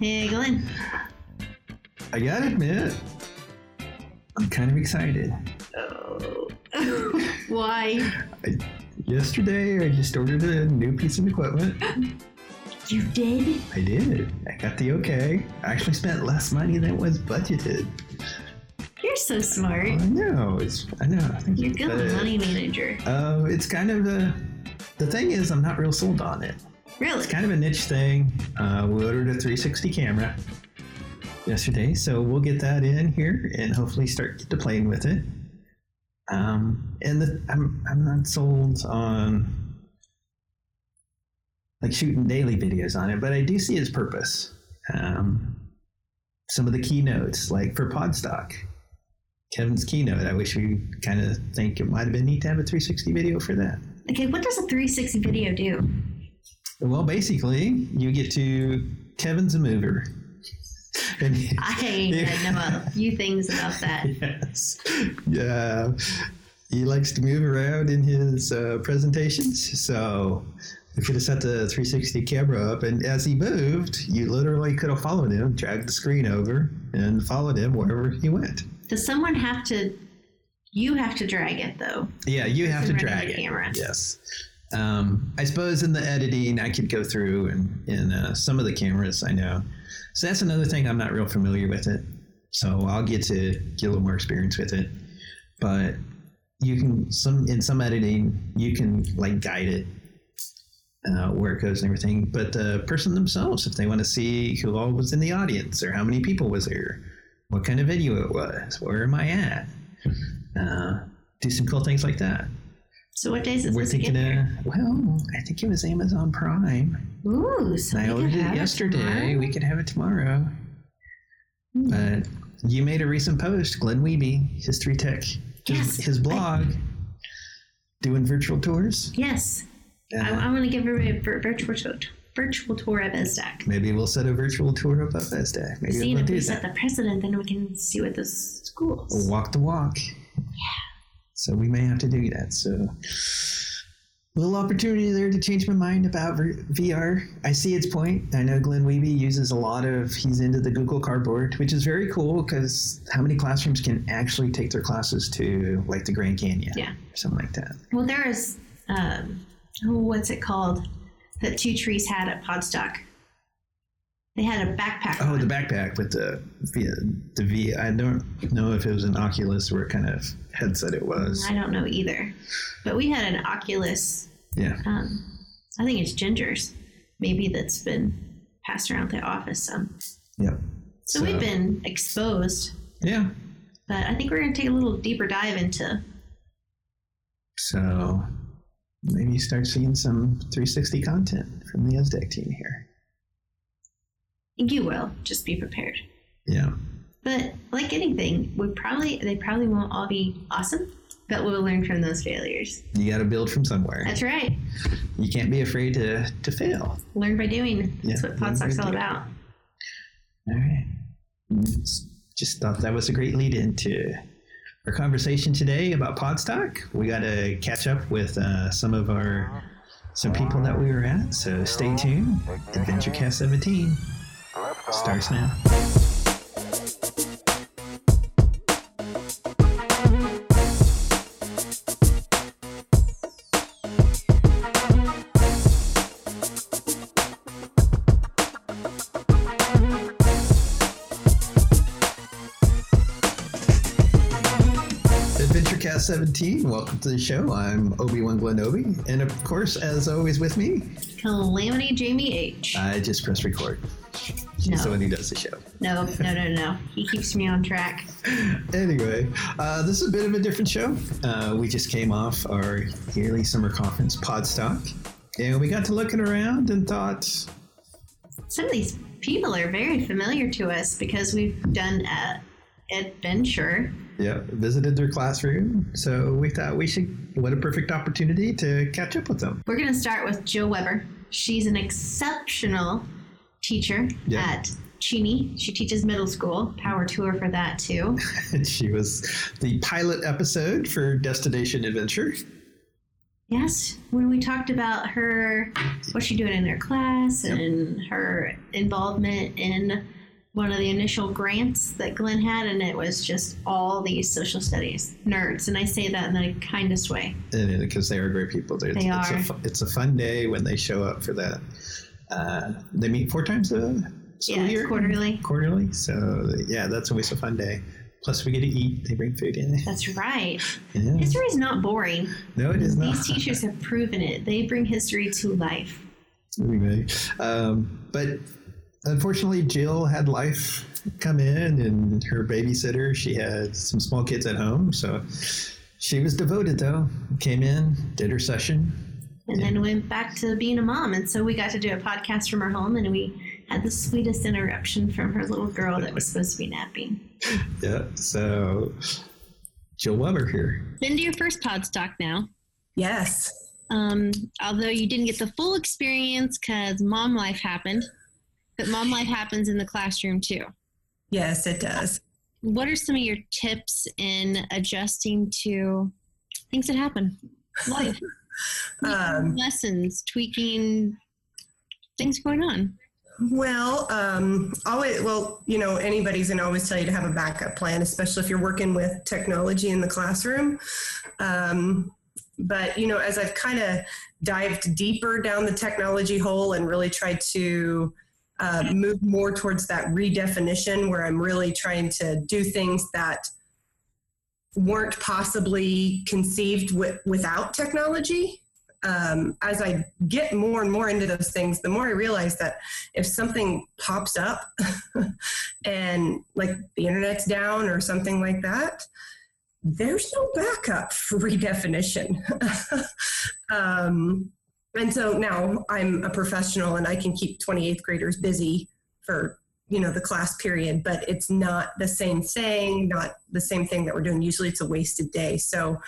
Hey, Glenn. I gotta admit, I'm kind of excited. Oh. Why? I, yesterday, I just ordered a new piece of equipment. You did? I did. I got the okay. I actually spent less money than was budgeted. You're so smart. I know. It's. I know. I think You're good money manager. Uh, it's kind of a. The thing is, I'm not real sold on it. Really? It's kind of a niche thing. Uh, we ordered a 360 camera yesterday, so we'll get that in here and hopefully start to playing with it. Um, and the, I'm I'm not sold on like shooting daily videos on it, but I do see its purpose. Um, some of the keynotes, like for Podstock, Kevin's keynote, I wish we kind of think it might have been neat to have a 360 video for that. Okay, what does a 360 video do? Well, basically, you get to Kevin's a mover. And I know a few things about that. yes, yeah, he likes to move around in his uh, presentations. So we could have set the 360 camera up, and as he moved, you literally could have followed him, dragged the screen over, and followed him wherever he went. Does someone have to? You have to drag it though. Yeah, you have to drag it. camera. Yes. Um, I suppose in the editing, I could go through and in uh, some of the cameras I know. So that's another thing I'm not real familiar with it. So I'll get to get a little more experience with it. But you can some in some editing you can like guide it uh, where it goes and everything. But the person themselves, if they want to see who all was in the audience or how many people was there, what kind of video it was, where am I at, uh, do some cool things like that. So what days is We're thinking, uh, well, I think it was Amazon Prime. Ooh, so I ordered it yesterday. tomorrow? we could have it tomorrow. Hmm. But you made a recent post, Glenn Wiebe, History Tech, his, Yes, his blog, doing virtual tours. Yes, I, Uh, I want to give everybody a vir- virtual tour, virtual tour of ESSDACK. maybe we'll set a virtual tour of Bethesda. Maybe Seeing we'll if we set that. the precedent, then we can see what the schools. We'll walk the walk. Yeah. So we may have to do that. So little opportunity there to change my mind about VR. I see its point. I know Glenn Wiebe uses a lot of. He's into the Google Cardboard, which is very cool because how many classrooms can actually take their classes to like the Grand Canyon Yeah. or something like that? Well, there is, um, what's it called? That Two Trees had at Podstock. They had a backpack. Oh, on. the backpack with the V. The V. I don't know if it was an Oculus or what kind of headset it was. I don't know either, but we had an Oculus. Yeah. Um, I think it's Ginger's, maybe that's been passed around the office some. Yep. So, we've been exposed, Yeah. but I think we're going to take a little deeper dive into. So maybe start seeing some 360 content from the ESSDACK team here. You will just be prepared. Yeah. But like anything, we probably they probably won't all be awesome, but we'll learn from those failures. You got to build from somewhere. That's right. You can't be afraid to, to fail. Learn by doing. That's Yeah, what Podstock's all about. All right. Just thought that was a great lead into our conversation today about Podstock. We got to catch up with uh, some of our some people that we were at. So stay tuned. AdventureCast 17 starts now. AdventureCast 17, welcome to the show. I'm Obi-Wan Glenobi, and of course, as always with me, Calamity Jamie H. I just press record. She's No. the one who does the show. no, no, no, no. He keeps me on track. Anyway, uh, this is a bit of a different show. Uh, we just came off our yearly summer conference, Podstock, and we got to looking around and thought, Some of these people are very familiar to us because we've done a adventure. yeah, visited their classroom. So we thought we should, what a perfect opportunity to catch up with them. We're going to start with Jill Weber. She's an exceptional teacher Yeah. at Cheney. She teaches middle school. Power to her for that too. she was the pilot episode for Destination Adventure. Yes, when we talked about her, what she doing in her class, and her involvement in one of the initial grants that Glenn had, and it was just all these social studies nerds, and I say that in the kindest way. because they are great people. They it's, are. A, it's a fun day when they show up for that. Uh, they meet four times a yeah, year, quarterly. Quarterly. So yeah, that's always a fun day. Plus, we get to eat. They bring food in. That's right. Yeah. History is not boring. No, it is not. These teachers have proven it. They bring history to life. Anyway, um, but unfortunately, Jill had life come in, and her babysitter. She had some small kids at home, so she was devoted. Though came in, did her session, and then went back to being a mom. And so we got to do a podcast from her home, and we had the sweetest interruption from her little girl that was supposed to be napping. Yeah. So, Jill Weber here. Been to your first Podstock now. Yes. Um, although you didn't get the full experience because mom life happened, but mom life happens in the classroom too. Yes, it does. What are some of your tips in adjusting to things that happen? Life. um, lessons, tweaking things going on. Well, um, always, well, you know, anybody's going to always tell you to have a backup plan, especially if you're working with technology in the classroom. Um, but, you know, as I've kind of dived deeper down the technology hole and really tried to uh, move more towards that redefinition where I'm really trying to do things that weren't possibly conceived with, without technology um, as I get more and more into those things, the more I realize that if something pops up and like the internet's down or something like that, there's no backup for redefinition. um, and so now I'm a professional and I can keep 28th graders busy for you know the class period but it's not the same thing not the same thing that we're doing. Usually it's a wasted day. So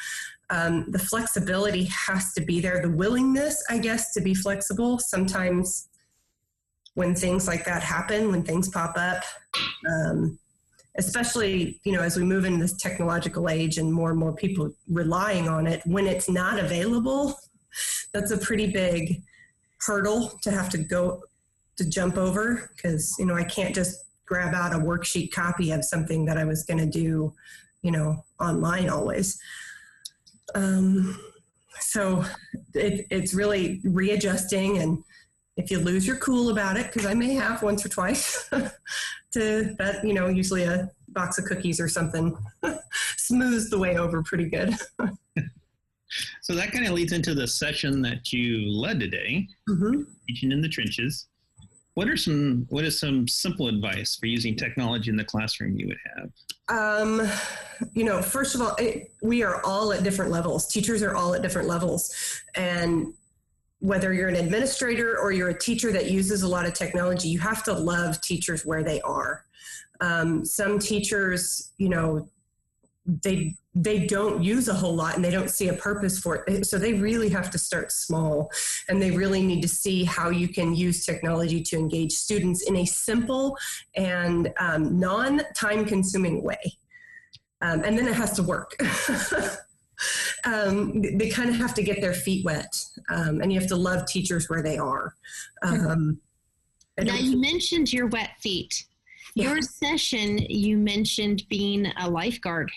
um, the flexibility has to be there. The willingness i guess to be flexible. Sometimes when things like that happen when things pop up um, especially you know as we move into this technological age and more and more people relying on it when it's not available that's a pretty big hurdle to have to go to jump over because you know I can't just grab out a worksheet copy of something that I was going to do, you know, online always. Um, so it, it's really readjusting and if you lose your cool about it because i may have once or twice to that you know usually a box of cookies or something smooths the way over pretty good so that kind of leads into the session that you led today mm-hmm. teaching in the trenches what are some what is some simple advice for using technology in the classroom you would have? Um, you know, first of all, it, we are all at different levels. Teachers are all at different levels, and whether you're an administrator or you're a teacher that uses a lot of technology, you have to love teachers where they are. Um, some teachers, you know, they they don't use a whole lot and they don't see a purpose for it. So they really have to start small and they really need to see how you can use technology to engage students in a simple and um, non time consuming way. Um, and then it has to work. um, they kind of have to get their feet wet um, and you have to love teachers where they are. Um, now, you mentioned your wet feet. Your yeah. session, you mentioned being a lifeguard.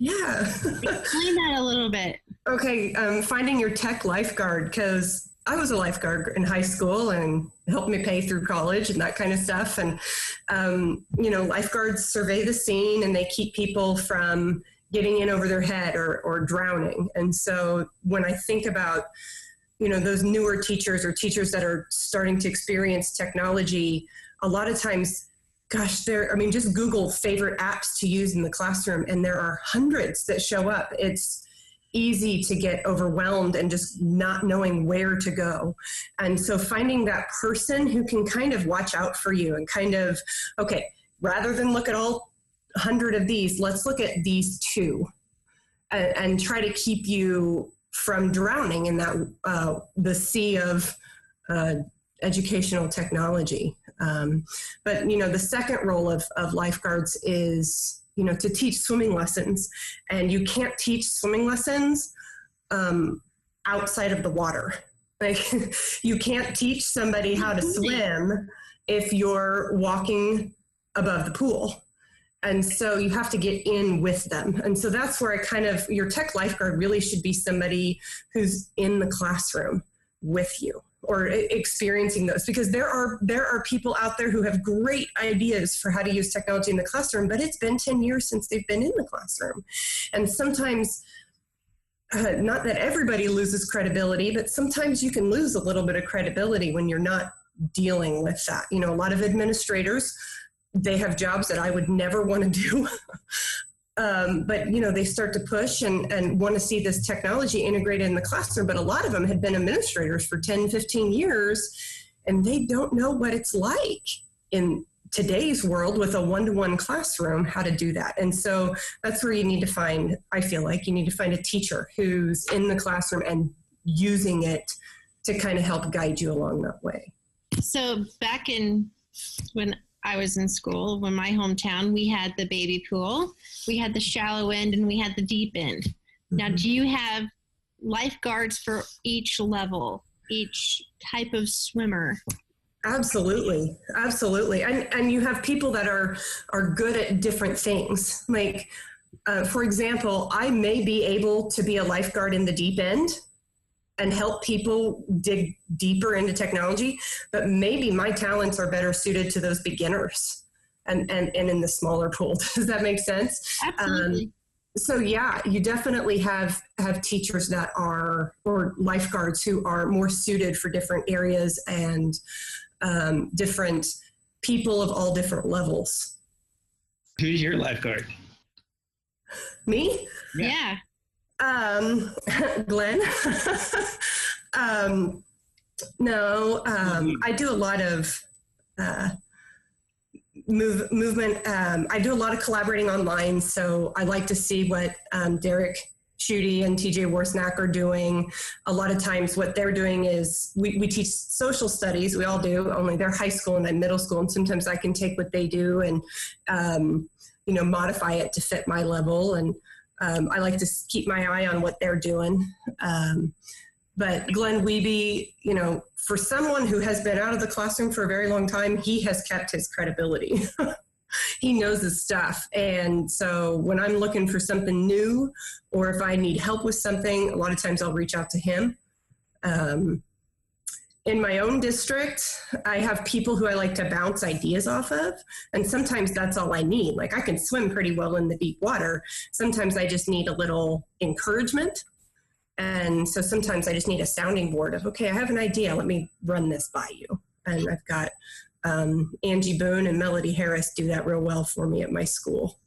Yeah. Explain that a little bit. Okay, um, finding your tech lifeguard because I was a lifeguard in high school and helped me pay through college and that kind of stuff. And, um, you know, lifeguards survey the scene and they keep people from getting in over their head or, or drowning. And so when I think about, you know, those newer teachers or teachers that are starting to experience technology, a lot of times gosh, there, I mean, just Google favorite apps to use in the classroom, and there are hundreds that show up. It's easy to get overwhelmed and just not knowing where to go. And so finding that person who can kind of watch out for you and kind of, okay, rather than look at all 100 of these, let's look at these two and, and try to keep you from drowning in that uh, the sea of uh, educational technology. Um, but you know, the second role of, of lifeguards is you know to teach swimming lessons, and you can't teach swimming lessons um, outside of the water. Like you can't teach somebody how to swim if you're walking above the pool. And so you have to get in with them. And so that's where I kind of, your tech lifeguard really should be somebody who's in the classroom with you or experiencing those because there are there are people out there who have great ideas for how to use technology in the classroom but it's been 10 years since they've been in the classroom and sometimes uh, not that everybody loses credibility but sometimes you can lose a little bit of credibility when you're not dealing with that you know a lot of administrators they have jobs that I would never want to do. um, but you know, they start to push and, and want to see this technology integrated in the classroom. But a lot of them had been administrators for 10, 15 years, and they don't know what it's like in today's world with a one-to-one classroom how to do that and so that's where you need to find i feel like you need to find a teacher who's in the classroom and using it to kind of help guide you along that way so back in when I was in school, when my hometown, we had the baby pool, we had the shallow end, and we had the deep end. Mm-hmm. Now, do you have lifeguards for each level, each type of swimmer? Absolutely, absolutely, and and you have people that are are good at different things. Like, uh, for example, I may be able to be a lifeguard in the deep end, and help people dig deeper into technology but maybe my talents are better suited to those beginners and and, and in the smaller pool. Does that make sense? Absolutely. Um, so yeah you definitely have have teachers that are or lifeguards who are more suited for different areas and um, different people of all different levels. Who's your lifeguard? Me? Yeah, yeah. Um, Glenn. um, no, um, mm-hmm. I do a lot of uh, move movement. Um, I do a lot of collaborating online, so I like to see what um, Derek Schutte and TJ Warsnack are doing. A lot of times, what they're doing is we, we teach social studies. We all do, only they're high school and I'm middle school. And sometimes I can take what they do and, um, you know, modify it to fit my level. And um, I like to keep my eye on what they're doing. Um, but Glenn Wiebe, you know, for someone who has been out of the classroom for a very long time, he has kept his credibility. he knows his stuff. And so when I'm looking for something new or if I need help with something, a lot of times I'll reach out to him. Um, in my own district, I have people who I like to bounce ideas off of. And sometimes that's all I need. Like I can swim pretty well in the deep water. Sometimes I just need a little encouragement. And so sometimes I just need a sounding board of, okay, I have an idea. Let me run this by you. And I've got um, Angie Boone and Melody Harris do that real well for me at my school.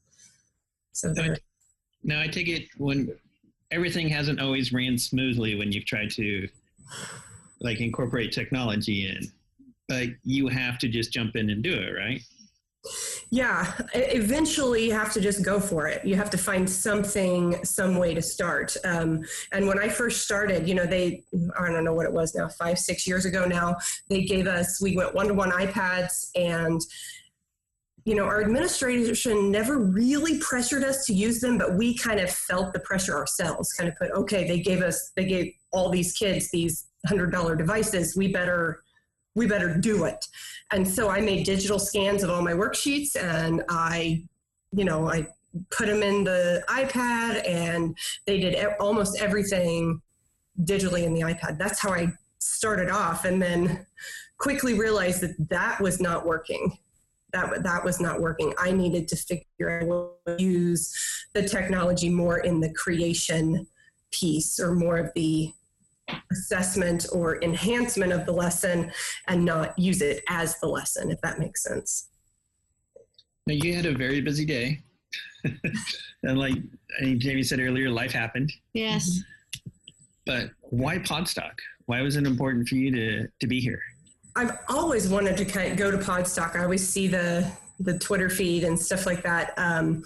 So now, now I take it when everything hasn't always ran smoothly when you've tried to like incorporate technology in, but you have to just jump in and do it, right? Yeah, eventually you have to just go for it. You have to find something, some way to start. Um, and when I first started, you know, they, I don't know what it was now, five, six years ago now, they gave us, we went one to one iPads and you know, our administration never really pressured us to use them, but we kind of felt the pressure ourselves, kind of put, okay, they gave us, they gave all these kids these hundred dollar devices, we better we better do it. And so I made digital scans of all my worksheets and I, you know, I put them in the iPad and they did almost everything digitally in the iPad. That's how I started off and then quickly realized that that was not working. That, that was not working. I needed to figure out to use the technology more in the creation piece or more of the assessment or enhancement of the lesson and not use it as the lesson, if that makes sense. Now, you had a very busy day. and like I think Jamie said earlier, life happened. Yes. But why Podstock? Why was it important for you to, to be here? I've always wanted to kind of go to Podstock. I always see the the Twitter feed and stuff like that. Um,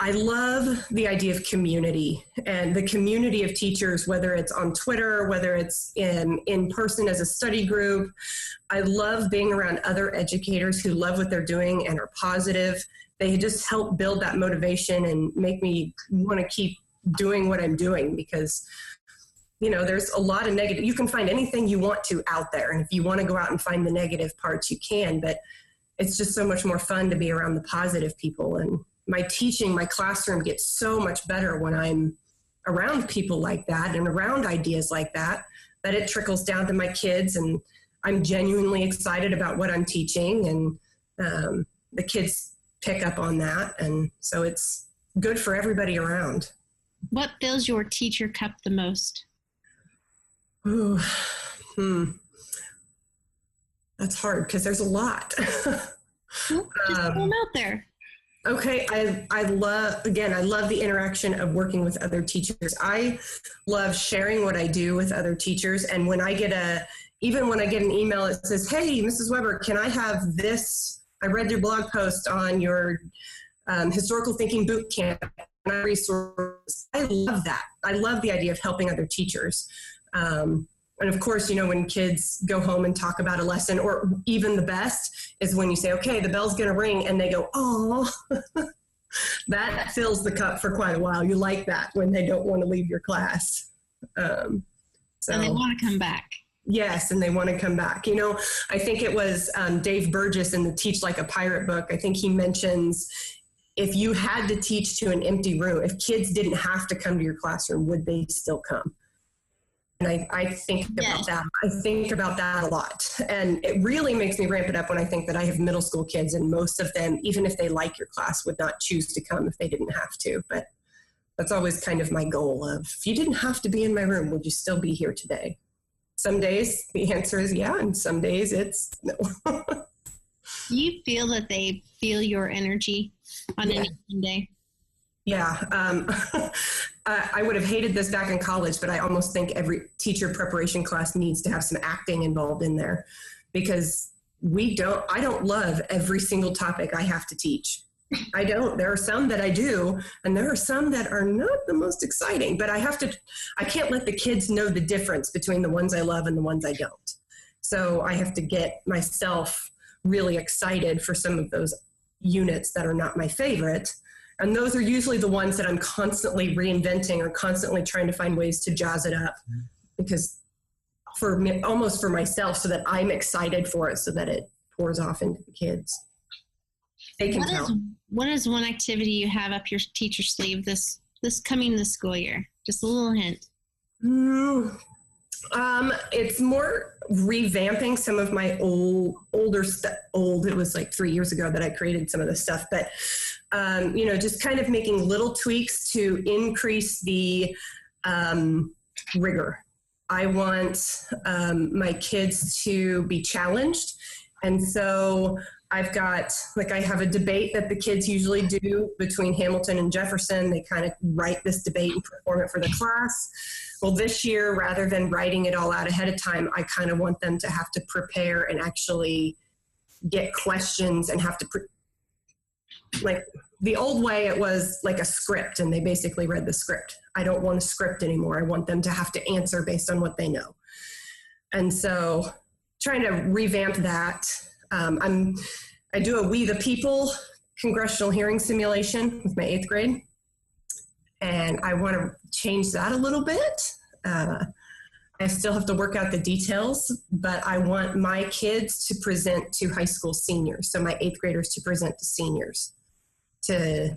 I love the idea of community and the community of teachers, whether it's on Twitter, whether it's in, in person as a study group. I love being around other educators who love what they're doing and are positive. They just help build that motivation and make me want to keep doing what I'm doing because you know, there's a lot of negative. You can find anything you want to out there. And if you want to go out and find the negative parts, you can. But it's just so much more fun to be around the positive people. And my teaching, my classroom gets so much better when I'm around people like that and around ideas like that, that it trickles down to my kids. And I'm genuinely excited about what I'm teaching. And um, the kids pick up on that. And so it's good for everybody around. What fills your teacher cup the most? Ooh, hmm. That's hard because there's a lot. Well, just Um, put them out there. Okay, I I love again, I love the interaction of working with other teachers. I love sharing what I do with other teachers and when I get a even when I get an email that says, "Hey, Mrs. Weber, can I have this? I read your blog post on your um, historical thinking boot camp and I resource." I love that. I love the idea of helping other teachers. Um, and of course, you know, when kids go home and talk about a lesson, or even the best is when you say, okay, the bell's going to ring, and they go, oh, that fills the cup for quite a while. You like that when they don't want to leave your class. Um, so, and they want to come back. Yes, and they want to come back. You know, I think it was um, Dave Burgess in the Teach Like a Pirate book. I think he mentions if you had to teach to an empty room, if kids didn't have to come to your classroom, would they still come? And I, I think Yes. about that. I think about that a lot. And it really makes me ramp it up when I think that I have middle school kids, and most of them, even if they like your class, would not choose to come if they didn't have to. But that's always kind of my goal of if you didn't have to be in my room, would you still be here today? Some days the answer is yeah, and some days it's no. You feel that they feel your energy on Yeah. any given day? Yeah, um, I I would have hated this back in college, but I almost think every teacher preparation class needs to have some acting involved in there because we don't, I don't love every single topic I have to teach. I don't. There are some that I do, and there are some that are not the most exciting, but I have to, I can't let the kids know the difference between the ones I love and the ones I don't. So I have to get myself really excited for some of those units that are not my favorite. And those are usually the ones that I'm constantly reinventing or constantly trying to find ways to jazz it up because for me, almost for myself, so that I'm excited for it, so that it pours off into the kids. They can What tell. is what is one activity you have up your teacher sleeve this this coming this school year? Just a little hint. Mm, um, it's more revamping some of my old, older stuff. Old, it was like three years ago that I created some of this stuff, but um, you know, just kind of making little tweaks to increase the um, rigor. I want um, my kids to be challenged, and so I've got like I have a debate that the kids usually do between Hamilton and Jefferson. They kind of write this debate and perform it for the class. Well, this year, rather than writing it all out ahead of time, I kind of want them to have to prepare and actually get questions and have to, pre- like, the old way it was like a script and they basically read the script. I don't want a script anymore. I want them to have to answer based on what they know. And so, trying to revamp that. Um, I'm, I do a We the People congressional hearing simulation with my eighth grade and I want to change that a little bit. Uh, I still have to work out the details, but I want my kids to present to high school seniors. So my eighth graders to present to seniors. To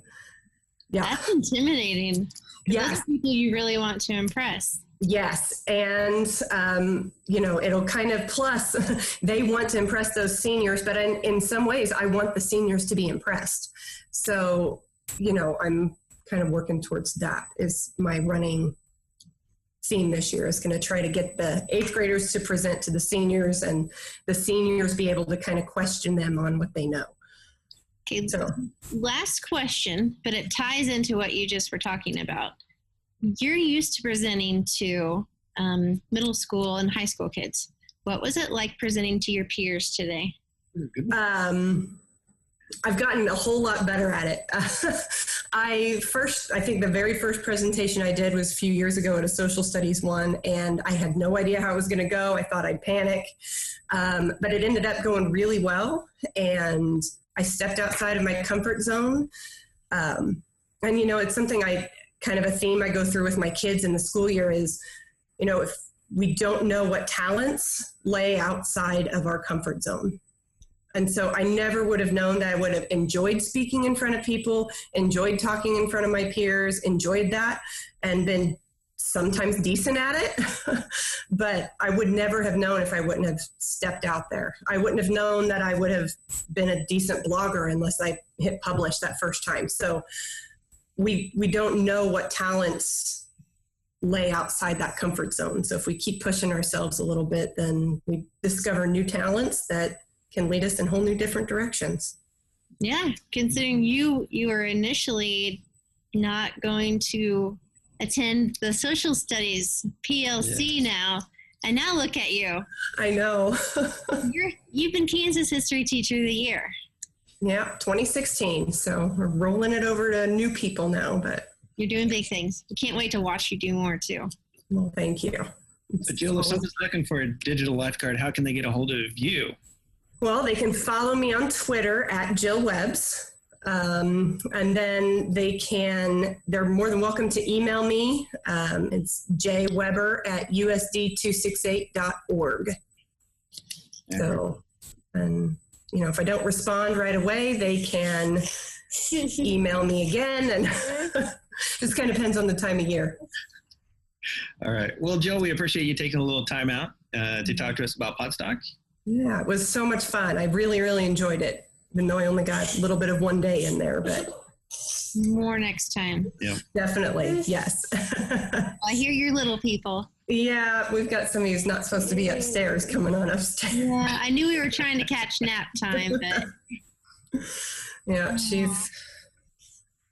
yeah, That's intimidating. Yeah, people you really want to impress. Yes, and um, you know it'll kind of plus they want to impress those seniors, but in, in some ways I want the seniors to be impressed. So you know I'm kind of working towards that is my running theme this year is going to try to get the eighth graders to present to the seniors and the seniors be able to kind of question them on what they know Okay, so last question, but it ties into what you just were talking about. You're used to presenting to um, middle school and high school kids. What was it like presenting to your peers today? um, I've gotten a whole lot better at it. I first, I think the very first presentation I did was a few years ago at a social studies one, and I had no idea how it was going to go. I thought I'd panic, um, but it ended up going really well, and I stepped outside of my comfort zone. Um, and you know, it's something I kind of a theme I go through with my kids in the school year is you know, if we don't know what talents lay outside of our comfort zone. And so I never would have known that I would have enjoyed speaking in front of people, enjoyed talking in front of my peers, enjoyed that, and been sometimes decent at it. but I would never have known if I wouldn't have stepped out there. I wouldn't have known that I would have been a decent blogger unless I hit publish that first time. So we we don't know what talents lay outside that comfort zone. So if we keep pushing ourselves a little bit, then we discover new talents that can lead us in whole new different directions. Yeah, considering you you were initially not going to attend the social studies PLC Yes. now, and now look at you. I know. You're you've been Kansas History Teacher of the Year. Yeah, 2016. So we're rolling it over to new people now, but You're doing big things. We can't wait to watch you do more too. well, thank you. But Jill, if someone's looking for a digital lifeguard, how can they get a hold of you? Well, they can follow me on Twitter at Jill Webbs. Um, and then they can, they're more than welcome to email me. Um, it's jweber at usd268.org. So, and, you know, if I don't respond right away, they can email me again. And just kind of depends on the time of year. All right. Well, Jill, we appreciate you taking a little time out uh, to talk to us about Podstock. Yeah, it was so much fun. I really, really enjoyed it, even though I only got a little bit of one day in there, but More next time. Yeah. definitely, yes. I hear your little people. Yeah, we've got somebody who's not supposed to be upstairs coming on upstairs. Yeah, I knew we were trying to catch nap time, but Yeah, she's, oh.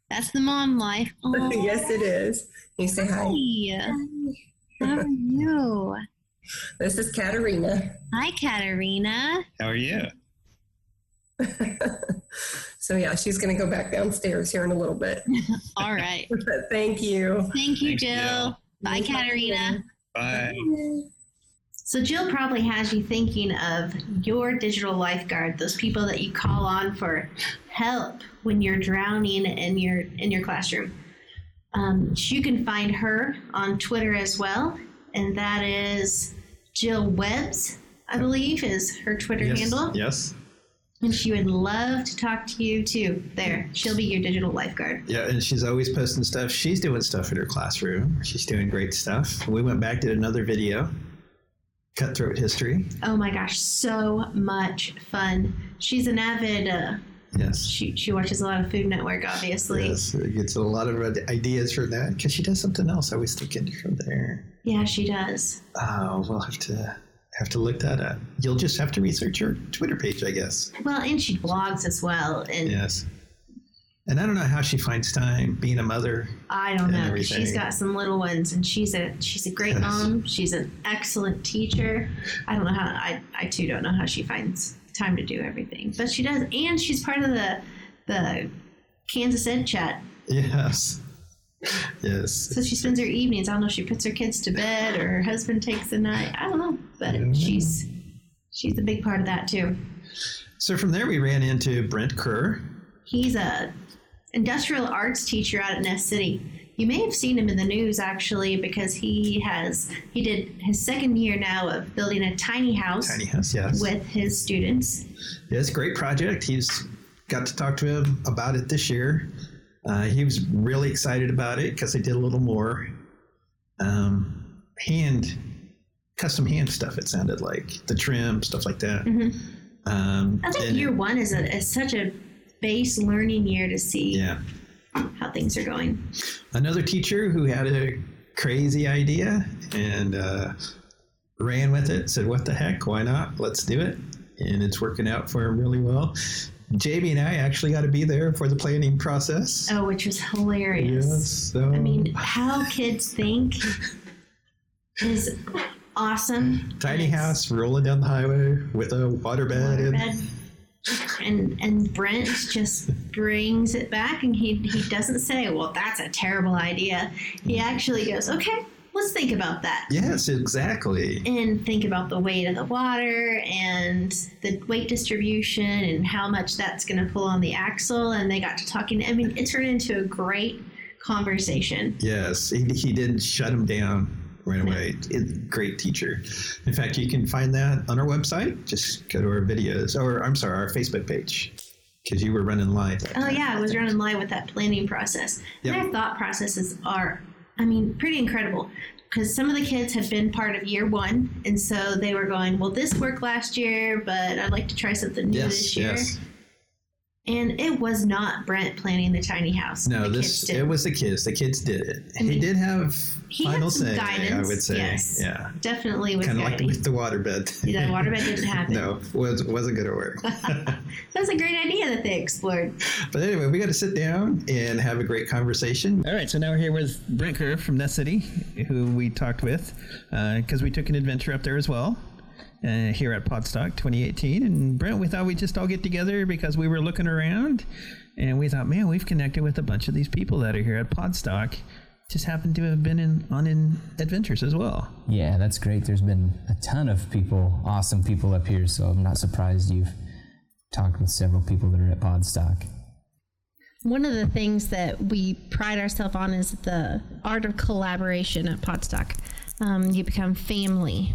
that's the mom life. Oh, yes, it is. You say hi. hi. How are you? This is Katerina. Hi, Katerina. How are you? so, yeah, she's going to go back downstairs here in a little bit. All right. But thank you. Thank you, Thanks, Jill. Jill. Bye, Katerina. Bye. So Jill probably has you thinking of your digital lifeguard, those people that you call on for help when you're drowning in your in your classroom. Um, you can find her on Twitter as well, and that is Jill Webbs, I believe, is her Twitter yes. handle. Yes. And she would love to talk to you too. There, she'll be your digital lifeguard. Yeah, and she's always posting stuff. She's doing stuff in her classroom. She's doing great stuff. We went back did another video, cutthroat history. Oh my gosh, so much fun. She's an avid. Uh, Yes. she she watches a lot of Food Network, obviously. Yes, it gets a lot of ideas from that because she does something else. I was thinking from there. Yeah, she does. Oh, we'll have to have to look that up. You'll just have to research her Twitter page, I guess. Well, and she blogs as well. And Yes. And I don't know how she finds time being a mother. I don't know. everything. She's got some little ones, and she's a she's a great Yes. mom. She's an excellent teacher. I don't know how I I too don't know how she finds time to do everything, but she does. And she's part of the the Kansas Ed Chat. Yes. Yes. So she spends her evenings. I don't know if she puts her kids to bed or her husband takes the night. I don't know, but Yeah. she's she's a big part of that too. So from there, we ran into Brent Kerr. He's a industrial arts teacher out at Ness City. You may have seen him in the news actually because he has he did his second year now of building a tiny house Tiny House, yes. with his students. Yes, great project. He's got to talk to him about it this year. Uh, he was really excited about it because they did a little more um, hand, custom hand stuff. It sounded like the trim stuff like that. Mhm. Um, I think year one is, a, is such a base learning year to see yeah. how things are going. Another teacher who had a crazy idea and uh, ran with it. Said, "What the heck? Why not? Let's do it." And it's working out for him really well. Jamie and I actually got to be there for the planning process. Oh, which was hilarious. Yes. So I mean, how kids think is awesome. tiny It's- house rolling down the highway with a waterbed. and bed. And and Brent just brings it back, and he he doesn't say, "Well, that's a terrible idea." He actually goes, "Okay, let's think about that." yes, exactly. And think about the weight of the water and the weight distribution and how much that's going to pull on the axle. And they got to talking. I mean, it turned into a great conversation. Yes, he, he didn't shut him down right away. It, great teacher. In fact, you can find that on our website. Just go to our videos, or I'm sorry, our Facebook page, because you were running live. Oh time. yeah, I was running live with that planning process. Yep. Their thought processes are, I mean, pretty incredible. Because some of the kids have been part of year one, and so they were going, "Well, this worked last year, but I'd like to try something new Yes, this year." yes. And it was not Brent planning the tiny house. No, the this kids did. it was the kids. The kids did it. And he he- did have he had final some say. I would say, yes. yeah, definitely was kind of like with the waterbed. Yeah, the waterbed didn't happen. no, was wasn't going to work. That's a great idea that they explored. but anyway, we got to sit down and have a great conversation. All right, so now we're here with Brent Kerr from Ness City, who we talked with uh, because we took an adventure up there as well. Uh, here at Podstock 2018, and Brent, we thought we'd just all get together because we were looking around, and we thought, man, we've connected with a bunch of these people that are here at Podstock. Just happened to have been in on in adventures as well. Yeah, that's great. There's been a ton of people, awesome people up here, so I'm not surprised you've talked with several people that are at Podstock. One of the things that we pride ourselves on is the art of collaboration at Podstock. Um, you become family.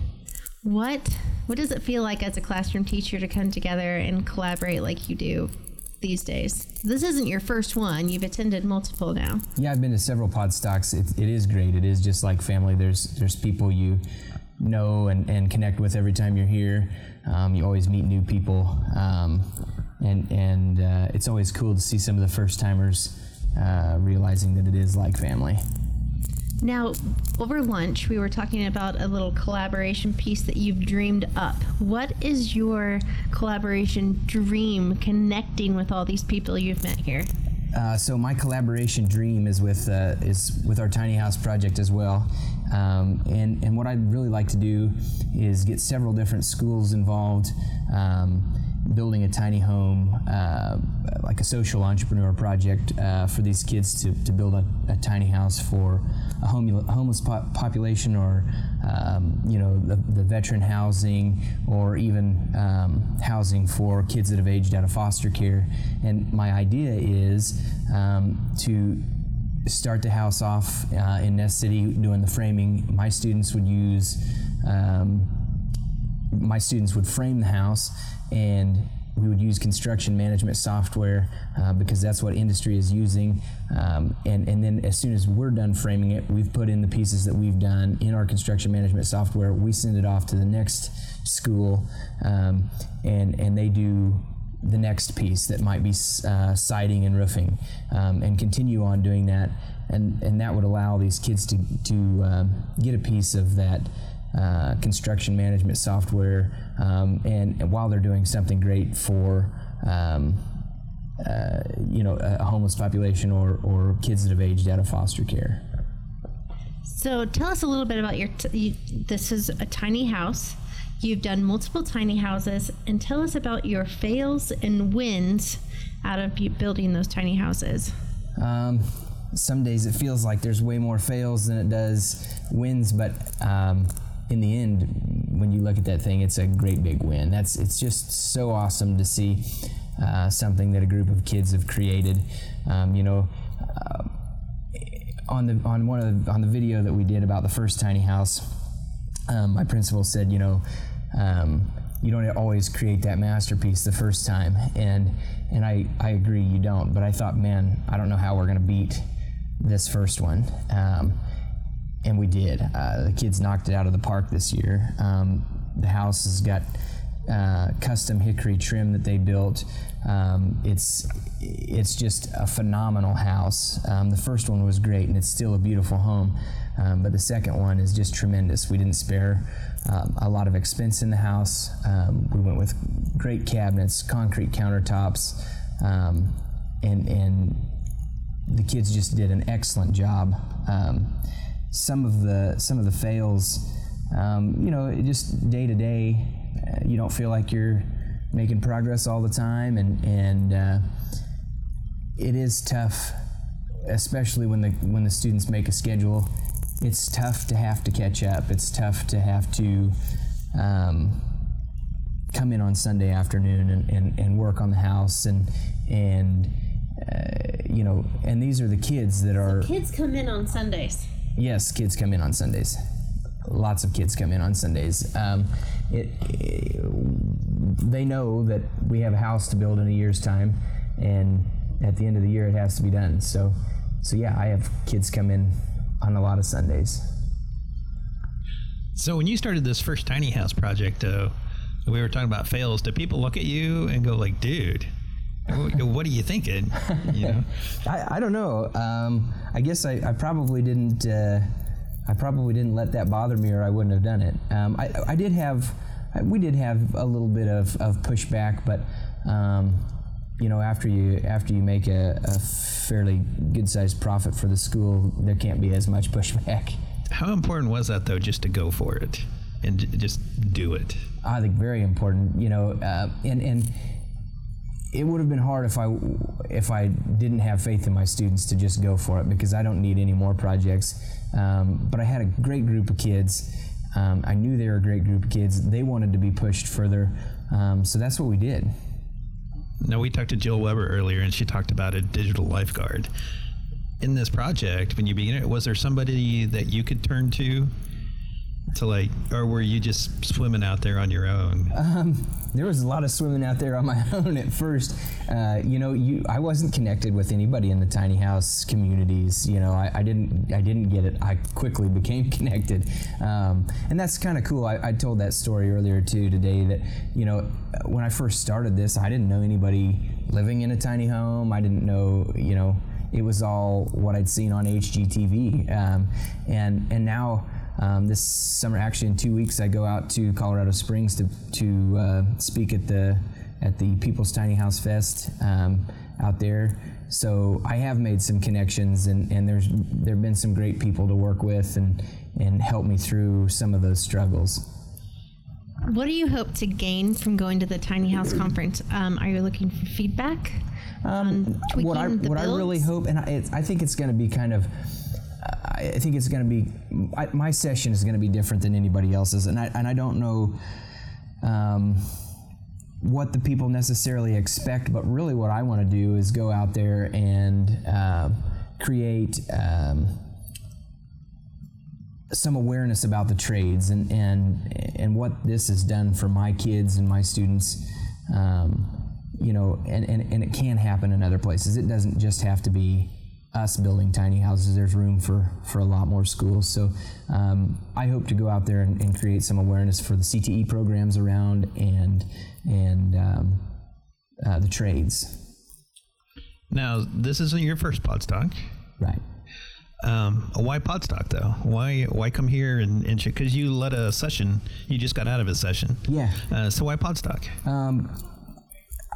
What what does it feel like as a classroom teacher to come together and collaborate like you do these days? This isn't your first one. You've attended multiple now. Yeah, I've been to several Podstocks. It, it is great. It is just like family. There's there's people you know and, and connect with every time you're here. Um, you always meet new people, um, and and uh, it's always cool to see some of the first timers uh, realizing that it is like family. Now, over lunch, we were talking about a little collaboration piece that you've dreamed up. What is your collaboration dream connecting with all these people you've met here? Uh, so my collaboration dream is with uh, is with our tiny house project as well, um, and and what I'd really like to do is get several different schools involved, um, building a tiny home, uh, like a social entrepreneur project uh, for these kids to, to build a, a tiny house for a home, homeless po- population or um, you know the, the veteran housing or even um, housing for kids that have aged out of foster care. And my idea is um, to start the house off uh, in Ness City doing the framing. My students would use um, my students would frame the house and we would use construction management software uh, because that's what industry is using. Um, and, and then as soon as we're done framing it, we've put in the pieces that we've done in our construction management software. We send it off to the next school um, and, and they do the next piece that might be uh, siding and roofing um, and continue on doing that. And, and that would allow these kids to, to um, get a piece of that uh, construction management software, um, and, and while they're doing something great for um, uh, you know a homeless population or, or kids that have aged out of foster care. So tell us a little bit about your. T- you, this is a tiny house. You've done multiple tiny houses, and tell us about your fails and wins out of bu- building those tiny houses. Um, some days it feels like there's way more fails than it does wins, but um, in the end, when you look at that thing, it's a great big win. That's it's just so awesome to see uh, something that a group of kids have created. Um, you know, uh, on the on one of the, on the video that we did about the first tiny house, um, my principal said, you know. Um, you don't always create that masterpiece the first time, and and I, I agree you don't. But I thought, man, I don't know how we're gonna beat this first one. Um, and we did. Uh, the kids knocked it out of the park this year. Um, the house has got uh, custom hickory trim that they built. Um, it's it's just a phenomenal house. Um, the first one was great, and it's still a beautiful home. Um, but the second one is just tremendous. We didn't spare um, a lot of expense in the house. Um, we went with great cabinets, concrete countertops, um, and and the kids just did an excellent job. Some of the some of the fails, um, you know, just day to day, uh, you don't feel like you're making progress all the time, and and uh, it is tough, especially when the when the students make a schedule. It's tough to have to catch up. It's tough to have to um, come in on Sunday afternoon and, and, and work on the house and and uh, you know and these are the kids that are Kids come in on Sundays. Yes kids come in on Sundays lots of kids come in on Sundays. Um, it, it- they know that we have a house to build in a year's time, and at the end of the year, it has to be done. So, so yeah, I have kids come in on a lot of Sundays. So when you started this first tiny house project, though, we were talking about fails. Do people look at you and go like, "Dude, what, what are you thinking?" You know. I, I don't know. Um, I guess I, I probably didn't. Uh, I probably didn't let that bother me, or I wouldn't have done it. Um, I, I did have. We did have a little bit of, of pushback, but um, you know, after you after you make a, a fairly good sized profit for the school, there can't be as much pushback. How important was that though, just to go for it and j- just do it? I think very important. You know, uh, and and it would have been hard if I if I didn't have faith in my students to just go for it because I don't need any more projects. Um, but I had a great group of kids. Um, I knew they were a great group of kids. They wanted to be pushed further, um, so that's what we did. Now we talked to Jill Wiebe earlier, and she talked about a digital lifeguard. In this project, when you began it, was there somebody that you could turn to, to like, or were you just swimming out there on your own? There was a lot of swimming out there on my own at first. Uh, you know, you I wasn't connected with anybody in the tiny house communities. You know, I, I didn't I didn't get it. I quickly became connected, um, and that's kind of cool. I, I told that story earlier too today. That you know, when I first started this, I didn't know anybody living in a tiny home. I didn't know you know. It was all what I'd seen on HGTV, um, and and now um, this summer, actually, in two weeks, I go out to Colorado Springs to to uh, speak at the at the People's Tiny House Fest um, out there. So I have made some connections, and, and there's there've been some great people to work with and and help me through some of those struggles. What do you hope to gain from going to the tiny house conference? Um, are you looking for feedback? tweaking what I what I really hope, and I, it's, I think it's going to be kind of. I think it's going to be I, my session is going to be different than anybody else's, and I and I don't know um, what the people necessarily expect, but really what I want to do is go out there and uh, create. Um, some awareness about the trades and, and and what this has done for my kids and my students um, you know and, and, and it can happen in other places it doesn't just have to be us building tiny houses there's room for for a lot more schools so um, I hope to go out there and, and create some awareness for the CTE programs around and and um, uh, the trades Now, this isn't your first Podstock. right Um, why Podstock though? Why why come here and and because you led a session, you just got out of a session. yeah Uh, so why Podstock? Um,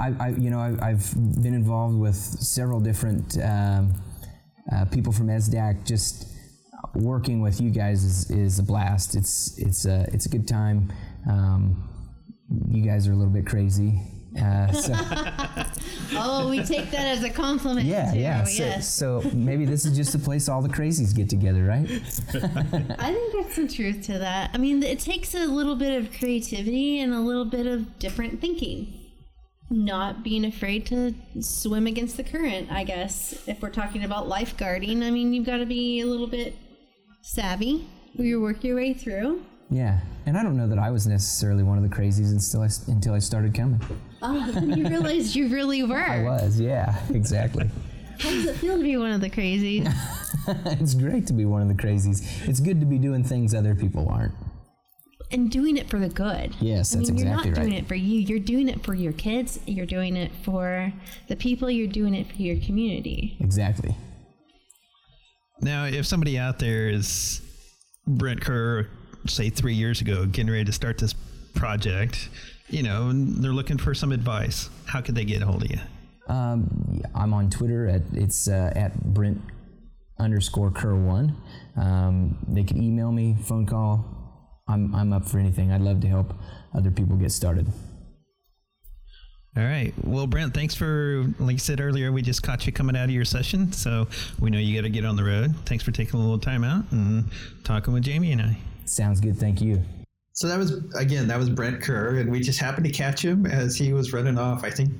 I, I, you know, I, I've been involved with several different um, uh, people from ESSDACK. Just working with you guys is, is a blast. It's it's a it's a good time. Um, you guys are a little bit crazy. Uh, so, Oh, we take that as a compliment. yeah, too. yeah. So, yes. so maybe this is just a place all the crazies get together, right? I think there's some truth to that. I mean, it takes a little bit of creativity and a little bit of different thinking. Not being afraid to swim against the current, I guess. If we're talking about lifeguarding, I mean, you've got to be a little bit savvy. You work your way through. Yeah. And I don't know that I was necessarily one of the crazies until I, until I started coming. Oh, then you realized you really were. I was, yeah, exactly. How does it feel to be one of the crazies? it's great to be one of the crazies. It's good to be doing things other people aren't. And doing it for the good. Yes, I that's mean, exactly you're not right. doing it for you. You're doing it for your kids. You're doing it for the people. You're doing it for your community. Exactly. Now, if somebody out there is Brent Kerr, say three years ago, getting ready to start this project, you know, and they're looking for some advice, how could they get a hold of you? Um, I'm on Twitter at it's uh, at Brent underscore Kerr one. Um, they can email me, phone call. I'm I'm up for anything. I'd love to help other people get started. All right. Well, Brent, thanks for, like you said earlier, we just caught you coming out of your session. So we know you got to get on the road. Thanks for taking a little time out and talking with Jamie and I. Sounds good. Thank you. So that was, again, that was Brent Kerr. And we just happened to catch him as he was running off. I think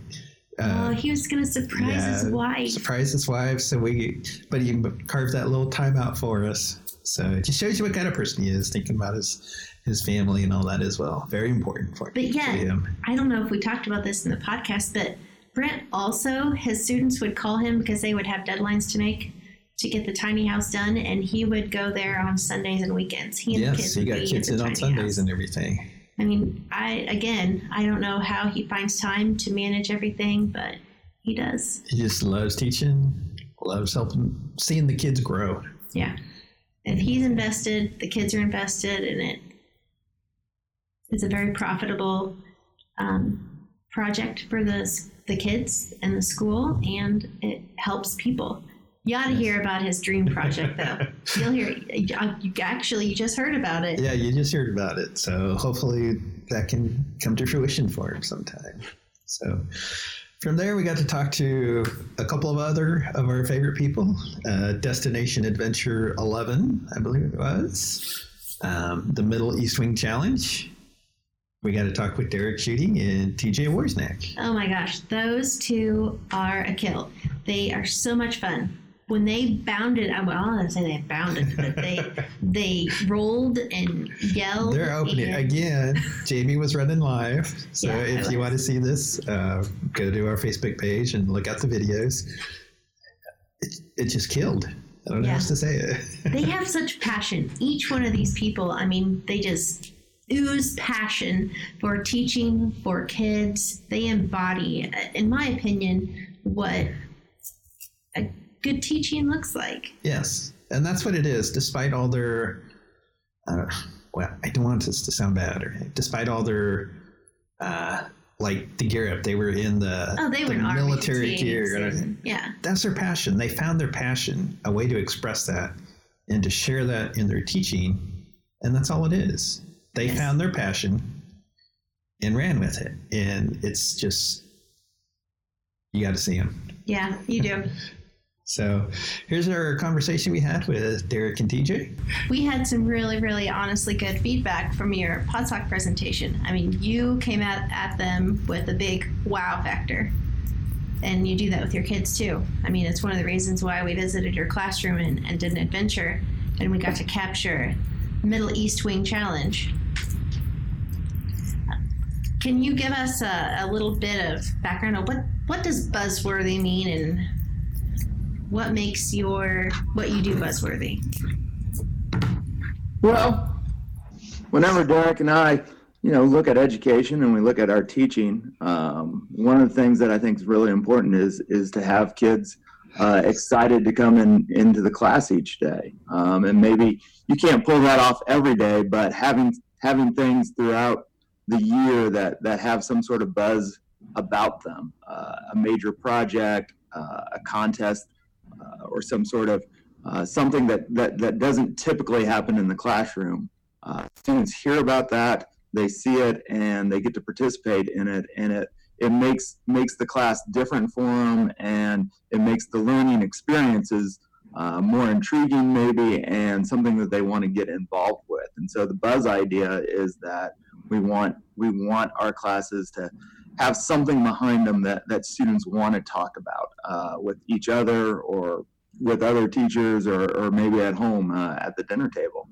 Uh, oh, he was going to surprise his yeah, wife. Surprise his wife. So we, but he carved that little time out for us. So it just shows you what kind of person he is, thinking about his his family and all that as well. Very important for, But yeah, him. I don't know if we talked about this in the podcast, but Brent also, his students would call him because they would have deadlines to make to get the tiny house done, and he would go there on Sundays and weekends. He and the kids would got kids in on Sundays house. and everything. I mean, I again, I don't know how he finds time to manage everything, but he does. He just loves teaching, loves helping, seeing the kids grow. Yeah. If he's invested, the kids are invested, and it is a very profitable um, project for the the kids and the school, and it helps people. You ought to hear about his dream project, though. You'll hear. You actually, you just heard about it. Yeah, you just heard about it. So hopefully that can come to fruition for him sometime. So from there, we got to talk to a couple of other of our favorite people. Uh, Destination Adventure 11, I believe it was. Um, the Middle East Wing Challenge. We got to talk with Derek Shooting and TJ Warsnack. Oh my gosh, those two are a kill. They are so much fun. When they bounded, I don't say they bounded, but they they rolled and yelled. They're opening and- again. Jamie was running live. So Yeah, if you want to see this, uh, go to our Facebook page and look at the videos. It, it just killed. I don't know how to say it. they have such passion. Each one of these people, I mean, they just ooze passion for teaching for kids. They embody, in my opinion, what a good teaching looks like. yes, and that's what it is. Despite all their, uh, well, I don't want this to sound bad, or despite all their, uh, like the gear up, they were in the, Oh, they the were army military gear. and- yeah, that's their passion. They found their passion, a way to express that and to share that in their teaching. And that's all it is. They Yes. found their passion and ran with it. And it's just, you got to see them. yeah, you do. So here's our conversation we had with Derek and TJ. We had some really, really honestly good feedback from your Podstock presentation. I mean, you came at, at them with a big wow factor. And you do that with your kids too. I mean, it's one of the reasons why we visited your classroom and, and did an adventure and we got to capture Middle East Wing Challenge. Can you give us a, a little bit of background on what, what does buzzworthy mean and what makes your what you do buzzworthy? Well, whenever Derek and I, you know, look at education and we look at our teaching, um, one of the things that I think is really important is is to have kids uh, excited to come in into the class each day. Um, and maybe you can't pull that off every day, but having having things throughout the year that that have some sort of buzz about them, uh, a major project, uh, a contest, or some sort of uh, something that, that that doesn't typically happen in the classroom. Uh, students hear about that, they see it, and they get to participate in it, and it it makes makes the class different for them, and it makes the learning experiences uh, more intriguing, maybe, and something that they want to get involved with. And so the buzz idea is that we want we want our classes to have something behind them that, that students want to talk about uh, with each other or with other teachers or, or maybe at home uh, at the dinner table.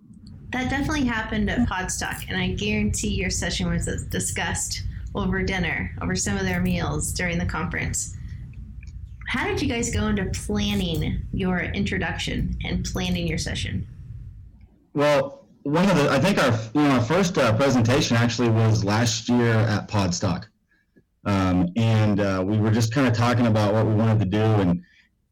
That definitely happened at Podstock, and I guarantee your session was discussed over dinner, over some of their meals during the conference. How did you guys go into planning your introduction and planning your session? Well, one of the, I think our, you know, our first uh, presentation actually was last year at Podstock. Um, and uh, we were just kind of talking about what we wanted to do and,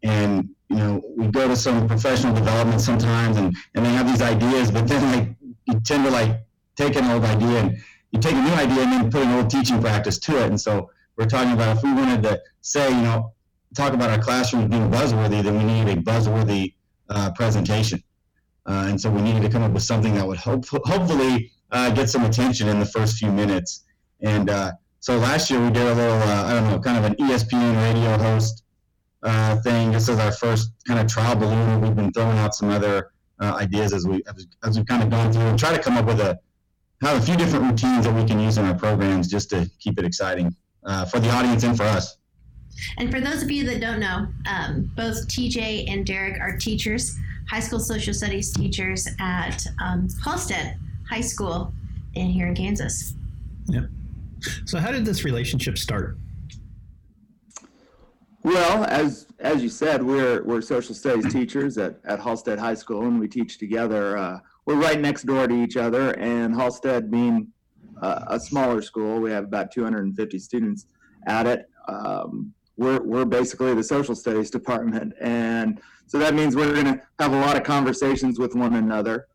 and, you know, we go to some professional development sometimes and, and they have these ideas, but then like, you tend to like take an old idea and you take a new idea and then put an old teaching practice to it. And so we're talking about if we wanted to say, you know, talk about our classrooms being buzzworthy, then we needed a buzzworthy uh, presentation. Uh, and so we needed to come up with something that would hope, hopefully uh, get some attention in the first few minutes. And uh, so last year we did a little, uh, I don't know, kind of an ESPN radio host uh, thing. This is our first kind of trial balloon. We've been throwing out some other uh, ideas as we as, as we've kind of gone through and try to come up with a have a few different routines that we can use in our programs just to keep it exciting uh, for the audience and for us. And for those of you that don't know, um, both TJ and Derek are teachers, high school social studies teachers at um, Halstead High School in here in Kansas. Yep. So how did this relationship start? Well, as as you said, we're we're social studies teachers at, at Halstead High School, and we teach together. Uh, we're right next door to each other, and Halstead being uh, a smaller school, we have about 250 students at it. Um, we're we're basically the social studies department, and so that means we're going to have a lot of conversations with one another.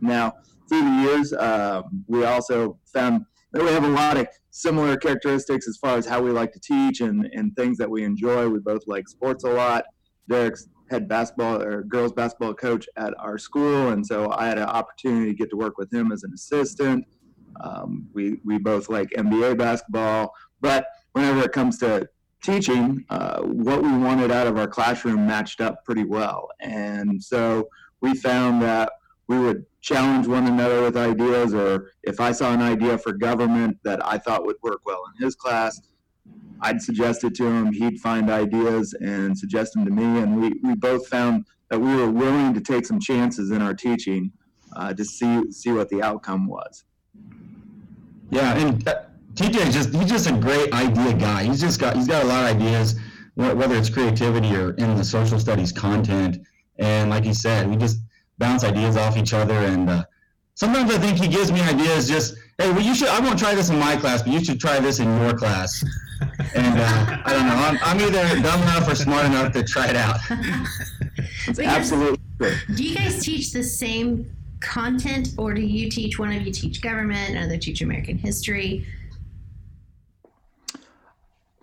Now, through the years, uh, we also found that we have a lot of similar characteristics as far as how we like to teach and, and things that we enjoy. We both like sports a lot. Derek's head basketball or girls basketball coach at our school, and so I had an opportunity to get to work with him as an assistant. Um, we we both like NBA basketball, but whenever it comes to teaching, uh, what we wanted out of our classroom matched up pretty well, and so we found that we would challenge one another with ideas, or if I saw an idea for government that I thought would work well in his class, I'd suggest it to him. He'd find ideas and suggest them to me, and we, we both found that we were willing to take some chances in our teaching uh, to see see what the outcome was. Yeah, and uh, TJ just he's just a great idea guy. He's just got he's got a lot of ideas, whether it's creativity or in the social studies content. And like he said, we just bounce ideas off each other. And uh, sometimes I think he gives me ideas just, hey, well, you should, I won't try this in my class, but you should try this in your class. And uh, I don't know, I'm, I'm either dumb enough or smart enough to try it out. It's absolutely. Do you guys teach the same content, or do you teach one of you teach government, another teach American history?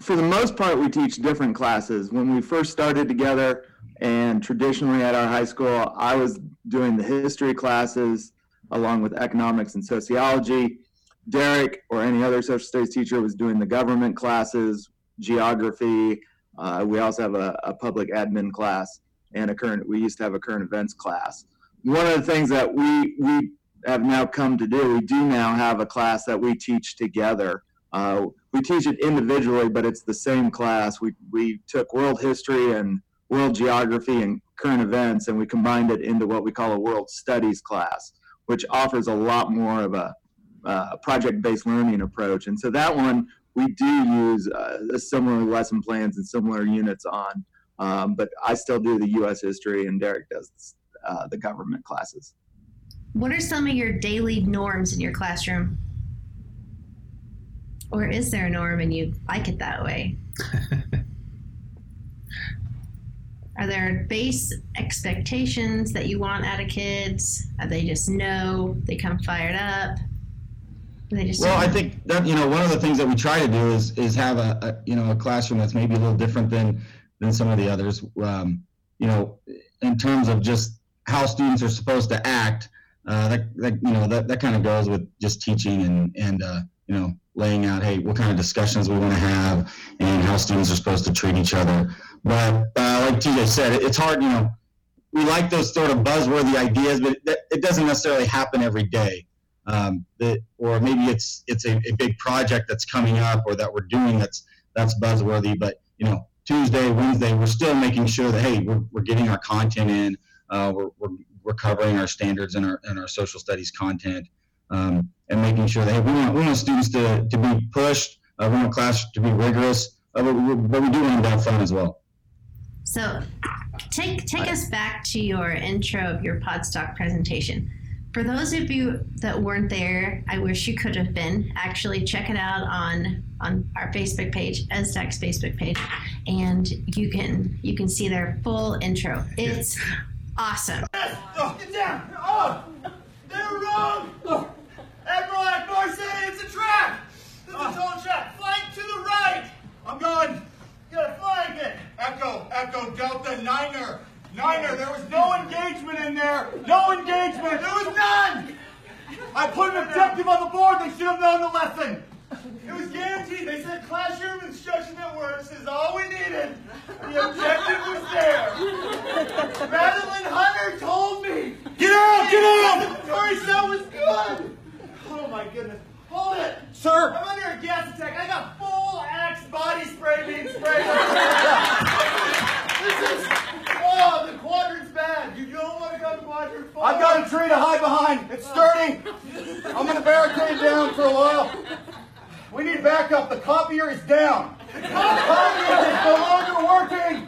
for the most part, we teach different classes. When we first started together, and traditionally at our high school, I was doing the history classes along with economics and sociology. Derek or any other social studies teacher was doing the government classes, geography. Uh, we also have a, a public admin class and a current. We used to have a current events class. One of the things that we we have now come to do, we do now have a class that we teach together. Uh, we teach it individually, but it's the same class. We we took world history and world geography and current events, and we combined it into what we call a world studies class, which offers a lot more of a uh, project-based learning approach. And so that one we do use uh, similar lesson plans and similar units on, um, but I still do the U.S. history, and Derek does uh, the government classes. What are some of your daily norms in your classroom? Or is there a norm and you like it that way? Are there base expectations that you want out of kids? Are they just know they come fired up? Are they just Well, I think that you know one of the things that we try to do is is have a, a you know a classroom that's maybe a little different than than some of the others. Um, you know, in terms of just how students are supposed to act. Uh, that, that you know that, that kind of goes with just teaching and and uh, you know laying out hey what kind of discussions we want to have and how students are supposed to treat each other. But uh, like TJ said, it, it's hard. You know, we like those sort of buzzworthy ideas, but it, it doesn't necessarily happen every day um, that, or maybe it's it's a, a big project that's coming up or that we're doing that's that's buzzworthy. But you know, Tuesday, Wednesday, we're still making sure that hey, we're, we're getting our content in, uh, we're, we're we're covering our standards and our and our social studies content, um, and making sure that hey, we want we want students to to be pushed, uh, we want class to be rigorous, uh, but, we, but we do want to have fun as well. So, take take us back to your intro of your Podstock presentation. For those of you that weren't there, I wish you could have been. Actually, check it out on on our Facebook page, ESSDACK's Facebook page, and you can you can see their full intro. It's awesome. Oh, get down! Oh! They're wrong! Oh. Admiral Ackbar said it's a trap! This is a total trap! Flank to the right! I'm going! It! Echo, Echo, Delta, Niner! Niner, there was no engagement in there! No engagement! There was none! I put an objective on the board, they should have known the lesson! It was guaranteed. They said classroom instruction that works is all we needed. The objective was there. Madeline Hunter told me. Get out! Get out! The Tory show was good. Oh my goodness. Hold it! Sir! I'm under a gas attack. I got full axe body spray being sprayed. this is... Oh, the quadrant's bad. You don't want to go to quadrant four. I've got a tree to hide behind. It's sturdy. I'm going to barricade down for a while. We need backup. The copier is down. The copier is no longer working.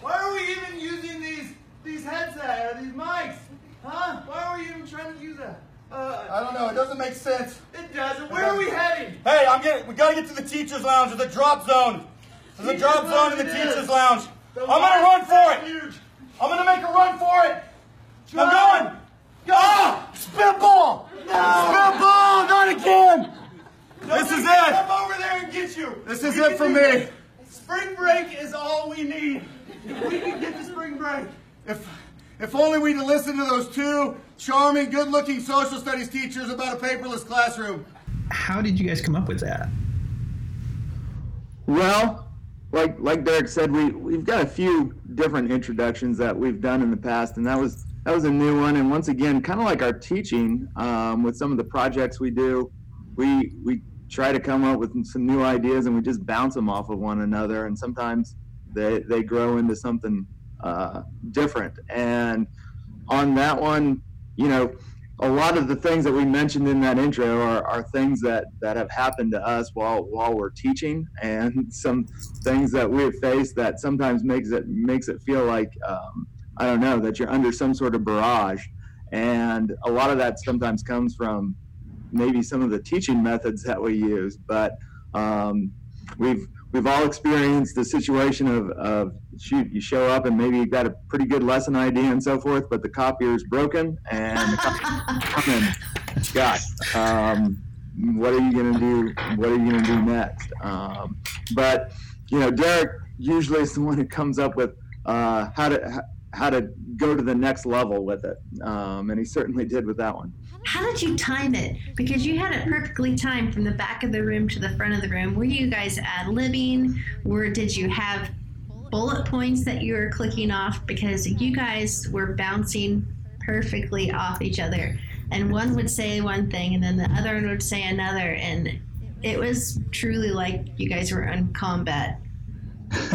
Why are we even using these these headsets or these mics? Huh? Why are we even trying to use that? Uh, I don't know. It doesn't make sense. it doesn't. Where are we heading? Hey, I'm getting. We gotta get to the teachers' lounge. or the drop zone. There's a drop zone in the teachers' lounge. The I'm gonna run for it. Huge. I'm gonna make a run for it. Try. I'm going. Ah! Spitball! Spitball! Not again! This is it. Come over there and get you. This is We it for me. this. Spring break is all we need. If we can get to spring break. If, if only we'd listened to those two charming, good-looking social studies teachers about a paperless classroom. How did you guys come up with that? Well, like like Derek said, we we've got a few different introductions that we've done in the past, and that was that was a new one. And once again, kind of like our teaching um, with some of the projects we do, we we try to come up with some new ideas, and we just bounce them off of one another. And sometimes they they grow into something uh, different. And on that one, you know, a lot of the things that we mentioned in that intro are, are things that, that have happened to us while while we're teaching, and some things that we've faced that sometimes makes it makes it feel like um, I don't know that you're under some sort of barrage, and a lot of that sometimes comes from maybe some of the teaching methods that we use, but um, we've we've all experienced the situation of, of shoot you show up and maybe you got a pretty good lesson idea and so forth but the copier is broken and the gosh um, what are you going to do what are you going to do next um, but you know derek usually is the one who comes up with uh, how to how to go to the next level with it um, and he certainly did with that one How did you time it? Because you had it perfectly timed from the back of the room to the front of the room. Were you guys ad libbing? Or did you have bullet points that you were clicking off? Because you guys were bouncing perfectly off each other. And one would say one thing, and then the other one would say another. And it was truly like you guys were in combat.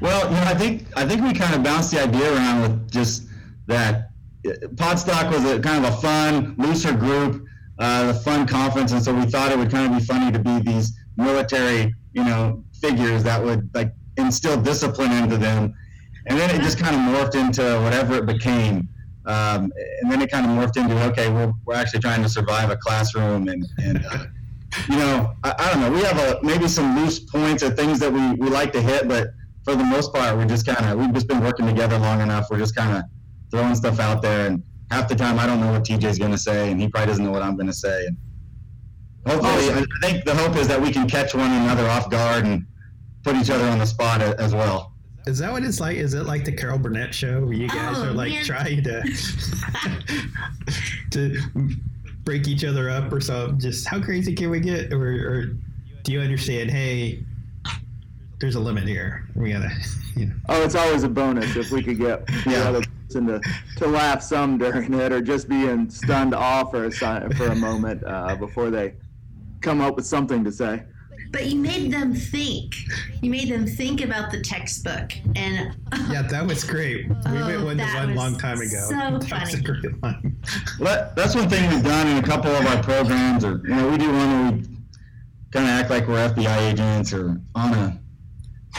well, you know, I think I think we kind of bounced the idea around with just that uh, Podstock was a kind of a fun, looser group, uh, the fun conference, and so we thought it would kind of be funny to be these military, you know, figures that would like instill discipline into them, and then it just kind of morphed into whatever it became. Um, and then it kind of morphed into okay, we're, we're actually trying to survive a classroom, and, and uh, you know, I, I don't know. We have a, maybe some loose points or things that we, we like to hit, but for the most part, we just kind of we've just been working together long enough. We're just kind of throwing stuff out there, and half the time I don't know what TJ's going to say, and he probably doesn't know what I'm going to say. And hopefully, I I think the hope is that we can catch one another off guard and put each other on the spot as well. Is that what it's like? Is it like the Carol Burnett show where you guys Oh, are like man. trying to to break each other up or something? Just how crazy can we get? Or, or do you understand? Hey, there's a limit here. We gotta, you know. Oh, it's always a bonus if we could get the Yeah. other person to, to laugh some during it or just being stunned off for a, for a moment uh, before they come up with something to say. But you made them think. You made them think about the textbook. And Yeah, that was great. We Oh, went one to one was long time ago. so that was a funny. great one. Well, that's one thing we've done in a couple of our programs, or you know, we do one where we kind of act like we're FBI agents or on a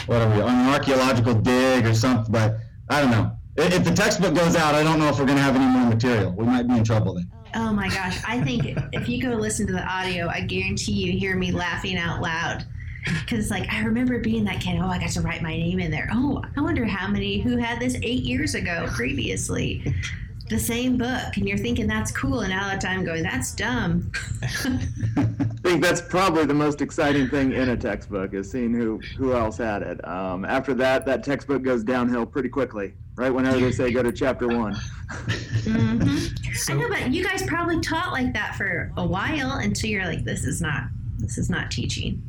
what are we on an archaeological dig or something. But I don't know. If if the textbook goes out, I don't know if we're going to have any more material. We might be in trouble then. Oh my gosh, I think if you go listen to the audio, I guarantee you hear me laughing out loud. Because it's like, I remember being that kid. Oh, I got to write my name in there. Oh, I wonder how many who had this eight years ago previously. The same book. And you're thinking that's cool. And now that time going, that's dumb. I think that's probably the most exciting thing in a textbook is seeing who, who else had it. Um, after that, that textbook goes downhill pretty quickly, right whenever they say go to chapter one. Hmm I know, but you guys probably taught like that for a while until you're like, this is not, this is not teaching.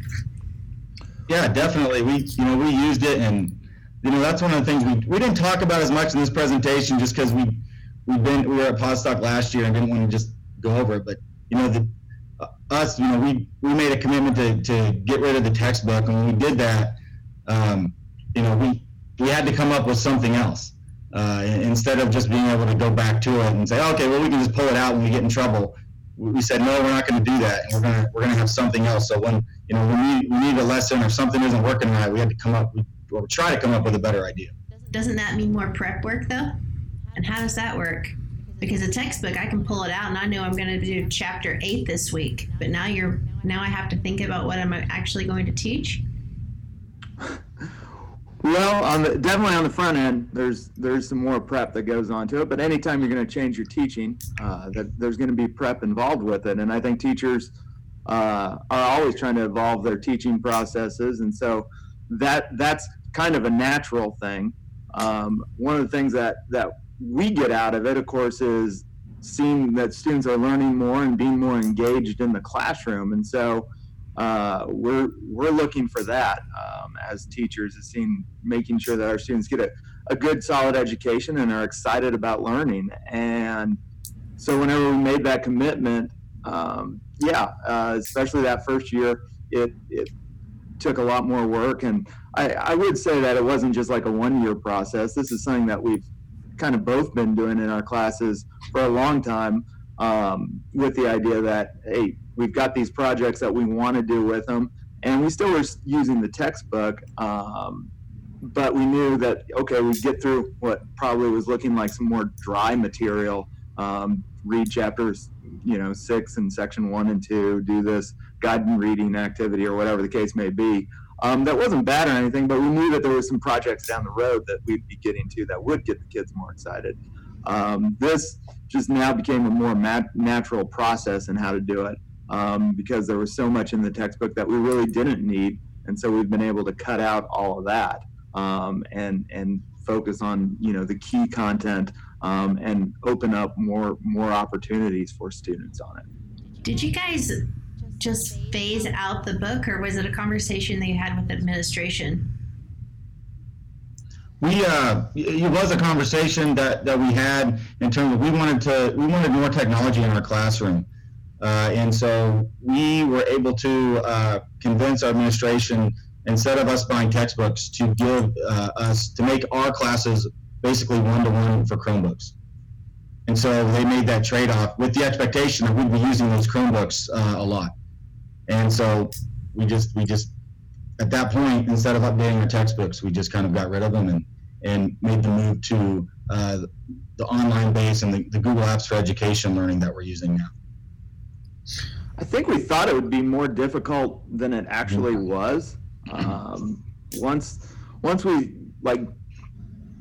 Yeah, definitely. We you know we used it, and you know that's one of the things we we didn't talk about as much in this presentation, just because we we've been we were at Podstock last year and didn't want to just go over it. But you know the uh, us, you know we we made a commitment to to get rid of the textbook, and when we did that, um, you know we we had to come up with something else. Uh, instead of just being able to go back to it and say, okay, well, we can just pull it out when we get in trouble. We we said, no, we're not going to do that. And we're going to, we're going to have something else. So when, you know, we need, we need a lesson or something isn't working right, we had to come up, we, or try to come up with a better idea. Doesn't that mean more prep work though? And how does that work? Because a textbook, I can pull it out and I know I'm going to do chapter eight this week. But now you're now I have to think about what I'm actually going to teach. Well, on the, definitely on the front end, there's there's some more prep that goes on to it. But anytime you're going to change your teaching, uh, that there's going to be prep involved with it. And I think teachers uh, are always trying to evolve their teaching processes, and so that that's kind of a natural thing. Um, one of the things that that we get out of it, of course, is seeing that students are learning more and being more engaged in the classroom, and so uh, we're we're looking for that um, as teachers, is seeing making sure that our students get a, a good, solid education and are excited about learning. And so, whenever we made that commitment, um, yeah, uh, especially that first year, it it took a lot more work. And I, I would say that it wasn't just like a one year process. This is something that we've kind of both been doing in our classes for a long time um, with the idea that hey we've got these projects that we want to do with them and we still were using the textbook um, but we knew that okay we'd get through what probably was looking like some more dry material um, read chapters you know six and section one and two do this guided reading activity or whatever the case may be. Um, that wasn't bad or anything but we knew that there were some projects down the road that we'd be getting to that would get the kids more excited um, this just now became a more mat- natural process in how to do it um, because there was so much in the textbook that we really didn't need, and so we've been able to cut out all of that um, and and focus on you know the key content um, and open up more more opportunities for students on it. Did you guys just phase out the book, or was it a conversation that you had with administration? We uh, it was a conversation that, that we had in terms of we wanted to we wanted more technology in our classroom. Uh, and so we were able to uh, convince our administration instead of us buying textbooks to give uh, us to make our classes basically one-to-one for chromebooks. And so they made that trade-off with the expectation that we'd be using those chromebooks uh, a lot. And so we just we just at that point, instead of updating our textbooks, we just kind of got rid of them and, and made the move to uh, the online base and the, the Google Apps for Education learning that we're using now. I think we thought it would be more difficult than it actually was. Um, once, once we like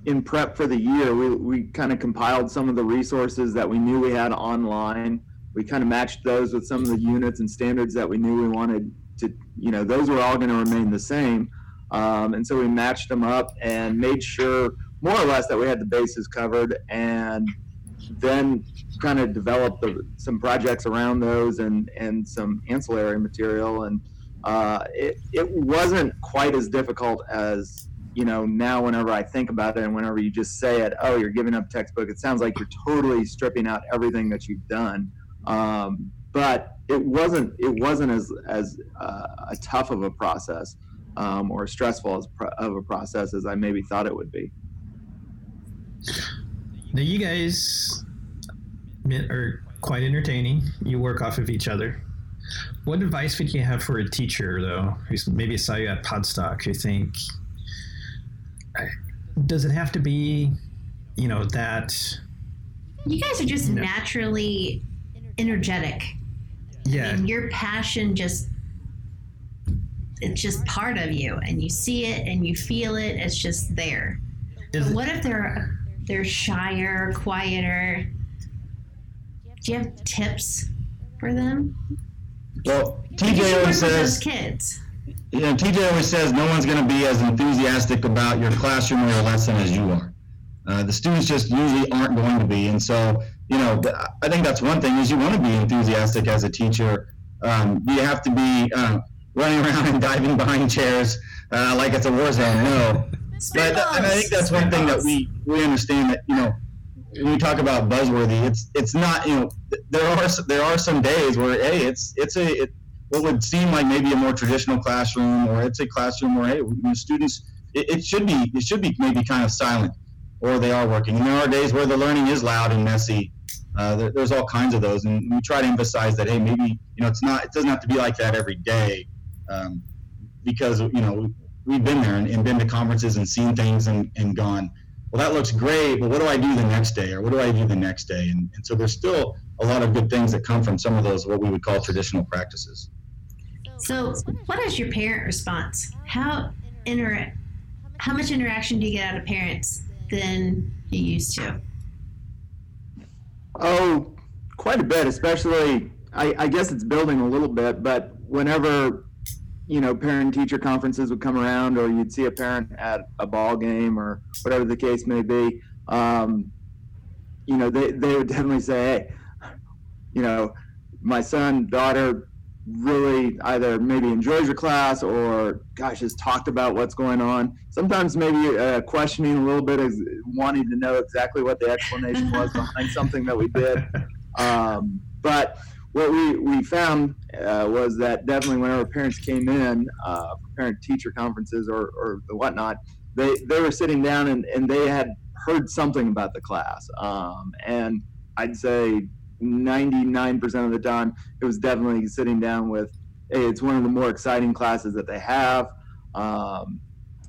in prep for the year, we, we kind of compiled some of the resources that we knew we had online. We kind of matched those with some of the units and standards that we knew we wanted to, you know, those were all going to remain the same. Um, and so we matched them up and made sure, more or less, that we had the bases covered, and then kind of developed the, some projects around those and and some ancillary material. And uh, it it wasn't quite as difficult as you know now. Whenever I think about it, and whenever you just say it, oh, you're giving up textbook. It sounds like you're totally stripping out everything that you've done. Um, but it wasn't it wasn't as as uh, a tough of a process um, or stressful as pro- of a process as I maybe thought it would be. Now you guys are quite entertaining. You work off of each other. What advice would you have for a teacher though, who's maybe saw you at Podstock, who think does it have to be, you know, that You guys are just You know. naturally energetic. Yeah, And your passion just it's just part of you and you see it and you feel it it's just there. But what if they're they're shyer quieter? Do you have tips for them? Well, TJ always says, kids. You know, TJ always says no one's going to be as enthusiastic about your classroom or your lesson as you are. Uh, the students just usually aren't going to be, and so you know, I think that's one thing is you want to be enthusiastic as a teacher. Um, you have to be uh, running around and diving behind chairs uh, like it's a war zone? No. But th- and I think that's one thing that we we understand that you know when we talk about buzzworthy, it's it's not you know th- there are there are some days where hey it's it's a it, what would seem like maybe a more traditional classroom or it's a classroom where hey you know, students it, it should be it should be maybe kind of silent or they are working. And there are days where the learning is loud and messy. Uh, there, there's all kinds of those, and we try to emphasize that hey, maybe you know it's not it doesn't have to be like that every day, um, because you know we've been there and, and, been to conferences and seen things and, and gone, well that looks great, but what do I do the next day, or what do I do the next day? And, and so there's still a lot of good things that come from some of those what we would call traditional practices. So, what is your parent response? How inter- how much interaction do you get out of parents than you used to? Oh, quite a bit, especially, I, I guess it's building a little bit, but whenever, you know, parent teacher conferences would come around or you'd see a parent at a ball game or whatever the case may be, um, you know, they, they would definitely say, hey, you know, my son, daughter really either maybe enjoys your class or gosh has talked about what's going on. Sometimes maybe uh, questioning a little bit is wanting to know exactly what the explanation was behind something that we did. Um, but what we, we found uh, was that definitely whenever parents came in uh, for parent teacher conferences or, or the whatnot they, they were sitting down and, and they had heard something about the class. Um, and i'd say 99% of the time, it was definitely sitting down with, hey, it's one of the more exciting classes that they have. Um,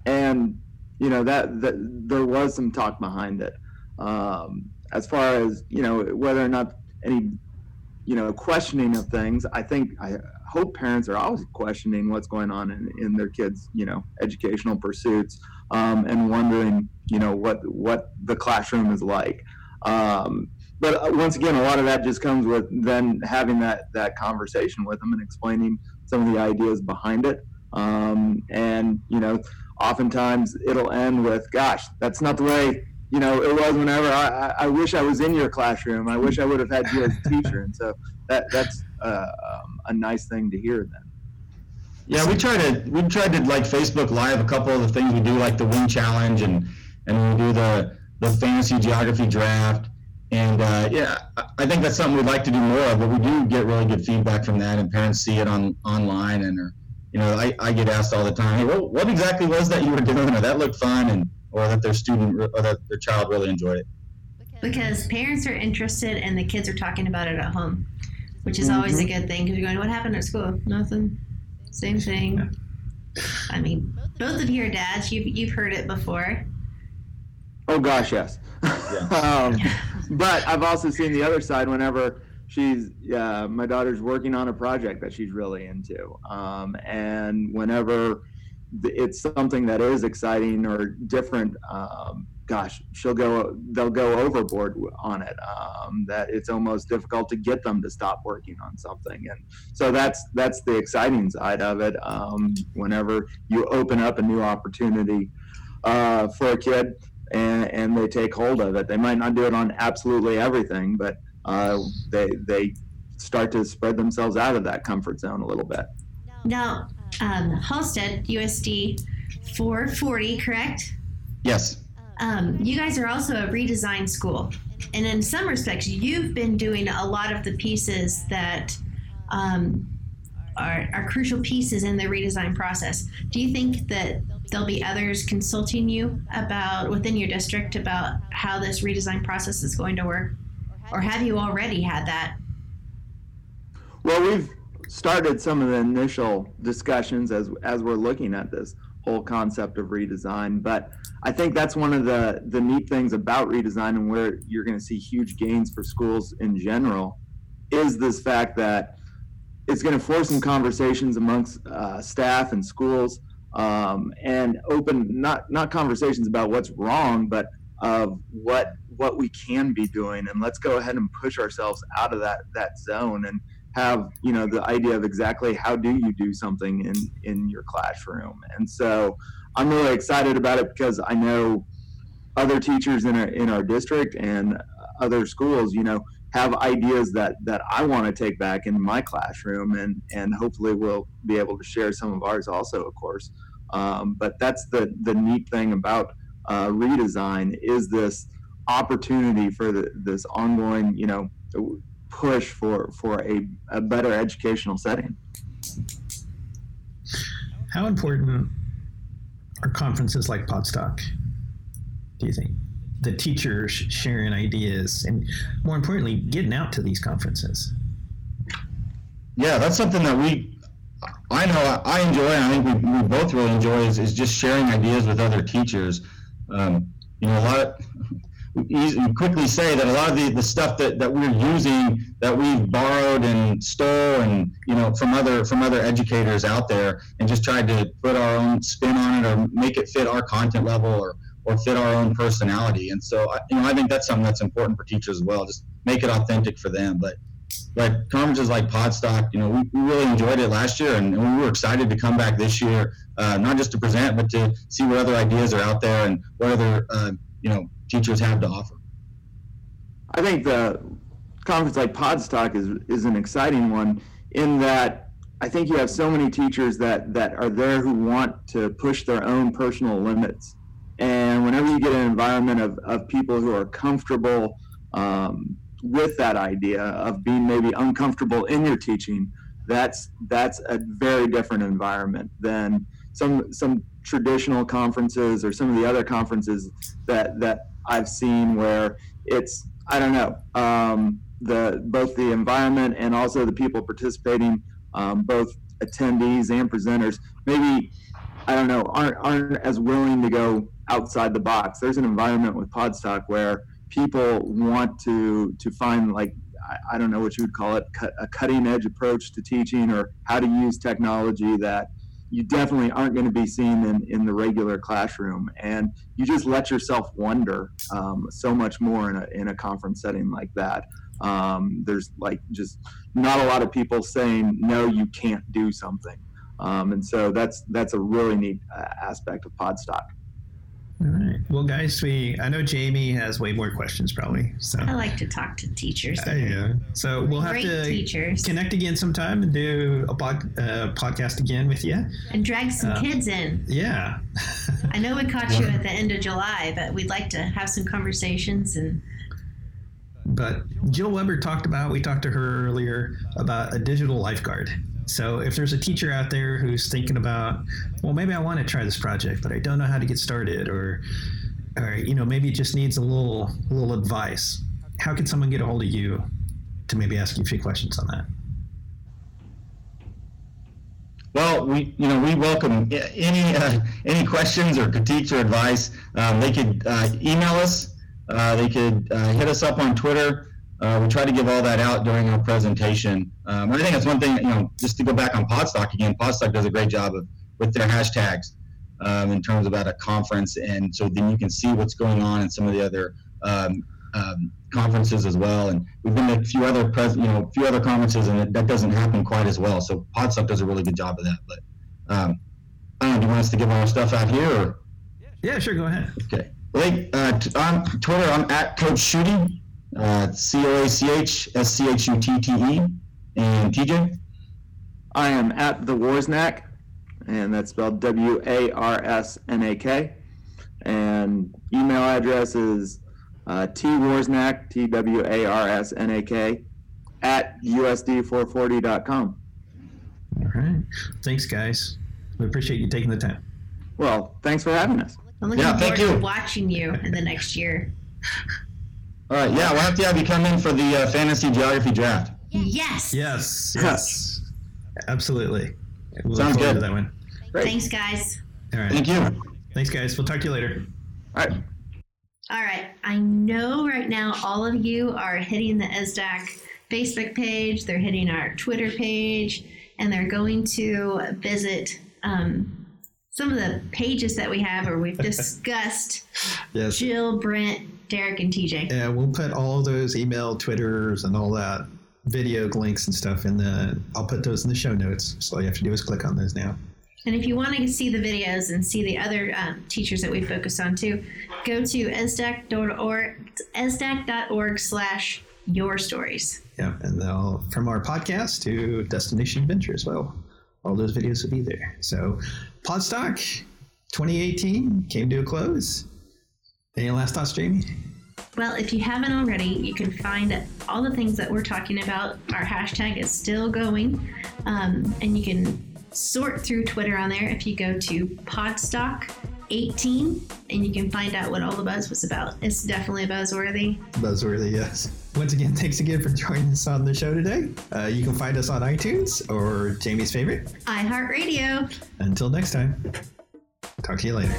and, you know, that, that there was some talk behind it. Um, as far as, you know, whether or not any, you know, questioning of things, I think, I hope parents are always questioning what's going on in, in their kids, you know, educational pursuits um, and wondering, you know, what, what the classroom is like. Um, but uh, once again, a lot of that just comes with then having that that conversation with them and explaining some of the ideas behind it. Um, and you know, oftentimes it'll end with, "Gosh, that's not the way." You know, it was whenever I, I wish I was in your classroom. I wish I would have had you as a teacher, and so that that's uh, um, a nice thing to hear. Then, yeah, we try to we tried to like Facebook Live a couple of the things we do, like the Wing Challenge, and and we do the the fantasy geography draft and uh, yeah, I think that's something we'd like to do more of, but we do get really good feedback from that, and parents see it on online, and are, you know, I, I get asked all the time, hey, what, what exactly was that you were doing, or that looked fun, and or that their student or that their child really enjoyed it. Because parents are interested, and the kids are talking about it at home, which is always mm-hmm. a good thing. Because you're going, what happened at school? Nothing. Same thing. I mean, both of you are dads, you've you've heard it before. Oh gosh, yes. Yeah. um, but I've also seen the other side whenever she's uh, my daughter's working on a project that she's really into, um, and whenever it's something that is exciting or different. Um, gosh, she'll go. They'll go overboard on it. Um, that it's almost difficult to get them to stop working on something, and so that's that's the exciting side of it. Um, whenever you open up a new opportunity uh, for a kid, and, and they take hold of it. They might not do it on absolutely everything, but uh, they they start to spread themselves out of that comfort zone a little bit. Now, um, Halstead USD 440, correct? Yes. Um, you guys are also a redesign school, and in some respects, you've been doing a lot of the pieces that um, are, are crucial pieces in the redesign process. Do you think that there'll be others consulting you about within your district about how this redesign process is going to work? Or have you already had that? Well, we've started some of the initial discussions as as we're looking at this whole concept of redesign. But I think that's one of the the neat things about redesign and where you're going to see huge gains for schools in general is this fact that it's going to force some conversations amongst uh, staff and schools um, and open not not conversations about what's wrong, but of what what we can be doing, and let's go ahead and push ourselves out of that that zone and have you know the idea of exactly how do you do something in in your classroom. And so I'm really excited about it because I know other teachers in our in our district and other schools, you know, have ideas that that I want to take back in my classroom, and and hopefully we'll be able to share some of ours also, of course. Um, but that's the the neat thing about uh, redesign is this opportunity for the, this ongoing, you know, push for for a, a better educational setting. How important are conferences like Podstock? Do you think? The teachers sharing ideas and more importantly getting out to these conferences Yeah, that's something that we, I know I enjoy, and I think we, we both really enjoy is, is just sharing ideas with other teachers. Um, you know, a lot of, we quickly say that a lot of the, the stuff that, that we're using that we've borrowed and stole and, you know, from other, from other educators out there and just tried to put our own spin on it or make it fit our content level or, or fit our own personality. And so, you know, I think that's something that's important for teachers as well, just make it authentic for them. But but conferences like Podstock, you know, we, we really enjoyed it last year, and, and we were excited to come back this year, uh, not just to present, but to see what other ideas are out there and what other, uh, you know, teachers have to offer. I think the conference like Podstock is is an exciting one in that I think you have so many teachers that that are there who want to push their own personal limits, and whenever you get an environment of, of people who are comfortable um, with that idea of being maybe uncomfortable in your teaching, that's that's a very different environment than some some traditional conferences or some of the other conferences that that I've seen where it's I don't know um, the both the environment and also the people participating, um, both attendees and presenters, maybe I don't know aren't aren't as willing to go outside the box. There's an environment with Podstock where people want to to find like I, I don't know what you would call it cut, a cutting edge approach to teaching or how to use technology that you definitely aren't going to be seen in, in the regular classroom. And you just let yourself wonder um, so much more in a, in a conference setting like that. Um, there's like just not a lot of people saying no you can't do something um, and so that's that's a really neat uh, aspect of podstock all right well guys we i know jamie has way more questions probably so I like to talk to teachers. Uh, yeah. So we'll have Great to teachers. connect again sometime and do a pod, uh, podcast again with you. and drag some Uh, kids in. Yeah. I know we caught you at the end of July, but we'd like to have some conversations and But Jill Wiebe talked about, we talked to her earlier about a digital lifeguard. So if there's a teacher out there who's thinking about, well, maybe I want to try this project, but I don't know how to get started, or, or you know, maybe it just needs a little, little advice. How can someone get a hold of you to maybe ask you a few questions on that? Well, we, you know, we welcome any, uh, any questions or critiques or advice. Um, they could uh, email us. Uh, they could uh, hit us up on Twitter. Uh, we try to give all that out during our presentation. Um, I think that's one thing, you know, just to go back on Podstock again, Podstock does a great job of with their hashtags um, in terms of about a conference. And so then you can see what's going on in some of the other um, um, conferences as well. And we've been to a few other pres, you know, a few other conferences, and it, that doesn't happen quite as well. So Podstock does a really good job of that. But um, I don't know. Do you want us to give our stuff out here? Or? Yeah, sure. Go ahead. Okay. Uh, t- on Twitter, I'm at Coach Schutte, uh, C O A C H S C H U T T E, and TJ. I am at the Warsnak, and that's spelled W A R S N A K. And email address is uh, twarsnak, T W A R S N A K, at USD440.com. All right. Thanks, guys. We appreciate you taking the time. Well, thanks for having us. I'm looking Yeah, thank forward to you. watching you in the next year. All right. Yeah, we'll have to have you come in for the uh, fantasy geography draft. Yes. Yes. Yes. Absolutely. We'll Sounds good. that one. Great. Thanks, guys. All right. Thank you. Thanks, guys. We'll talk to you later. All right. All right. I know right now all of you are hitting the ESSDACK Facebook page, they're hitting our Twitter page, and they're going to visit um, some of the pages that we have where we've discussed Yes. Jill, Brent, Derek, and TJ. Yeah, we'll put all those email, Twitters, and all that video links and stuff in the. I'll put those in the show notes. So all you have to do is click on those now. And if you want to see the videos and see the other um, teachers that we focus on too, go to essdack.org, essdack.org slash your stories. Yeah, and they'll from our podcast to Destination Adventure as well. All those videos will be there. So, Podstock 2018 came to a close. Any last thoughts, Jamie? Well, if you haven't already, you can find all the things that we're talking about. Our hashtag is still going, um, and you can sort through Twitter on there if you go to Podstock 18, and you can find out what all the buzz was about. It's definitely buzzworthy. Buzzworthy, yes. Once again, thanks again for joining us on the show today. Uh, you can find us on iTunes or Jamie's favorite. iHeartRadio. Until next time, talk to you later.